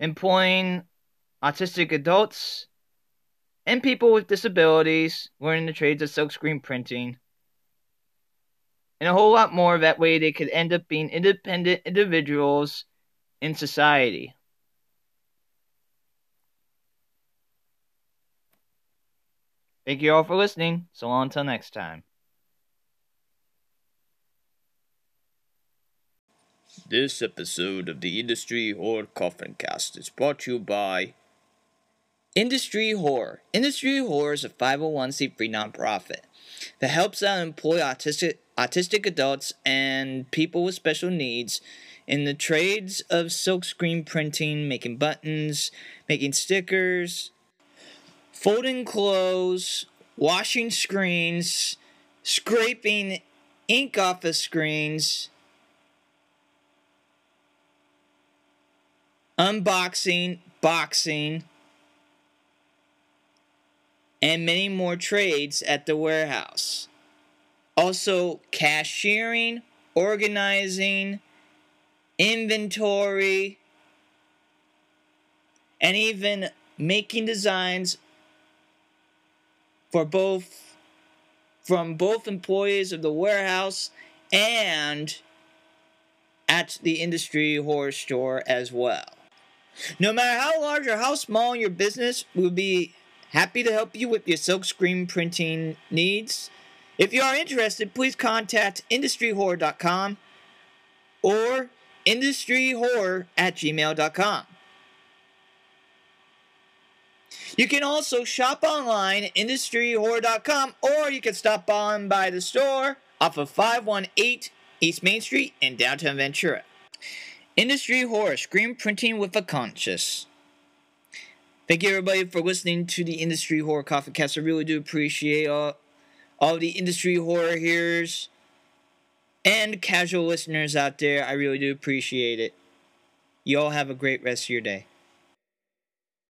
Employing autistic adults and people with disabilities learning the trades of silkscreen printing. And a whole lot more. That way they could end up being independent individuals in society. Thank you all for listening. So long until next time. This episode of the Industry Horror Coffin Cast is brought to you by Industry Horror. Industry Horror is a 501c3 nonprofit that helps out employ autistic, autistic adults and people with special needs in the trades of silkscreen printing, making buttons, making stickers, folding clothes, washing screens, scraping ink off of screens unboxing, boxing, and many more trades at the warehouse. Also, cashiering, organizing, inventory, and even making designs for both from both employees of the warehouse and at the industry horror store as well. No matter how large or how small your business, we'll be happy to help you with your silkscreen printing needs. If you are interested, please contact industryhorror.com or industryhorror at gmail.com. You can also shop online at industryhorror.com or you can stop on by the store off of 518 East Main Street in downtown Ventura. Industry Horror, screen printing with a conscience. Thank you everybody for listening to the Industry Horror Coffee Cast. I really do appreciate all, all the industry horror hearers and casual listeners out there. I really do appreciate it. You all have a great rest of your day.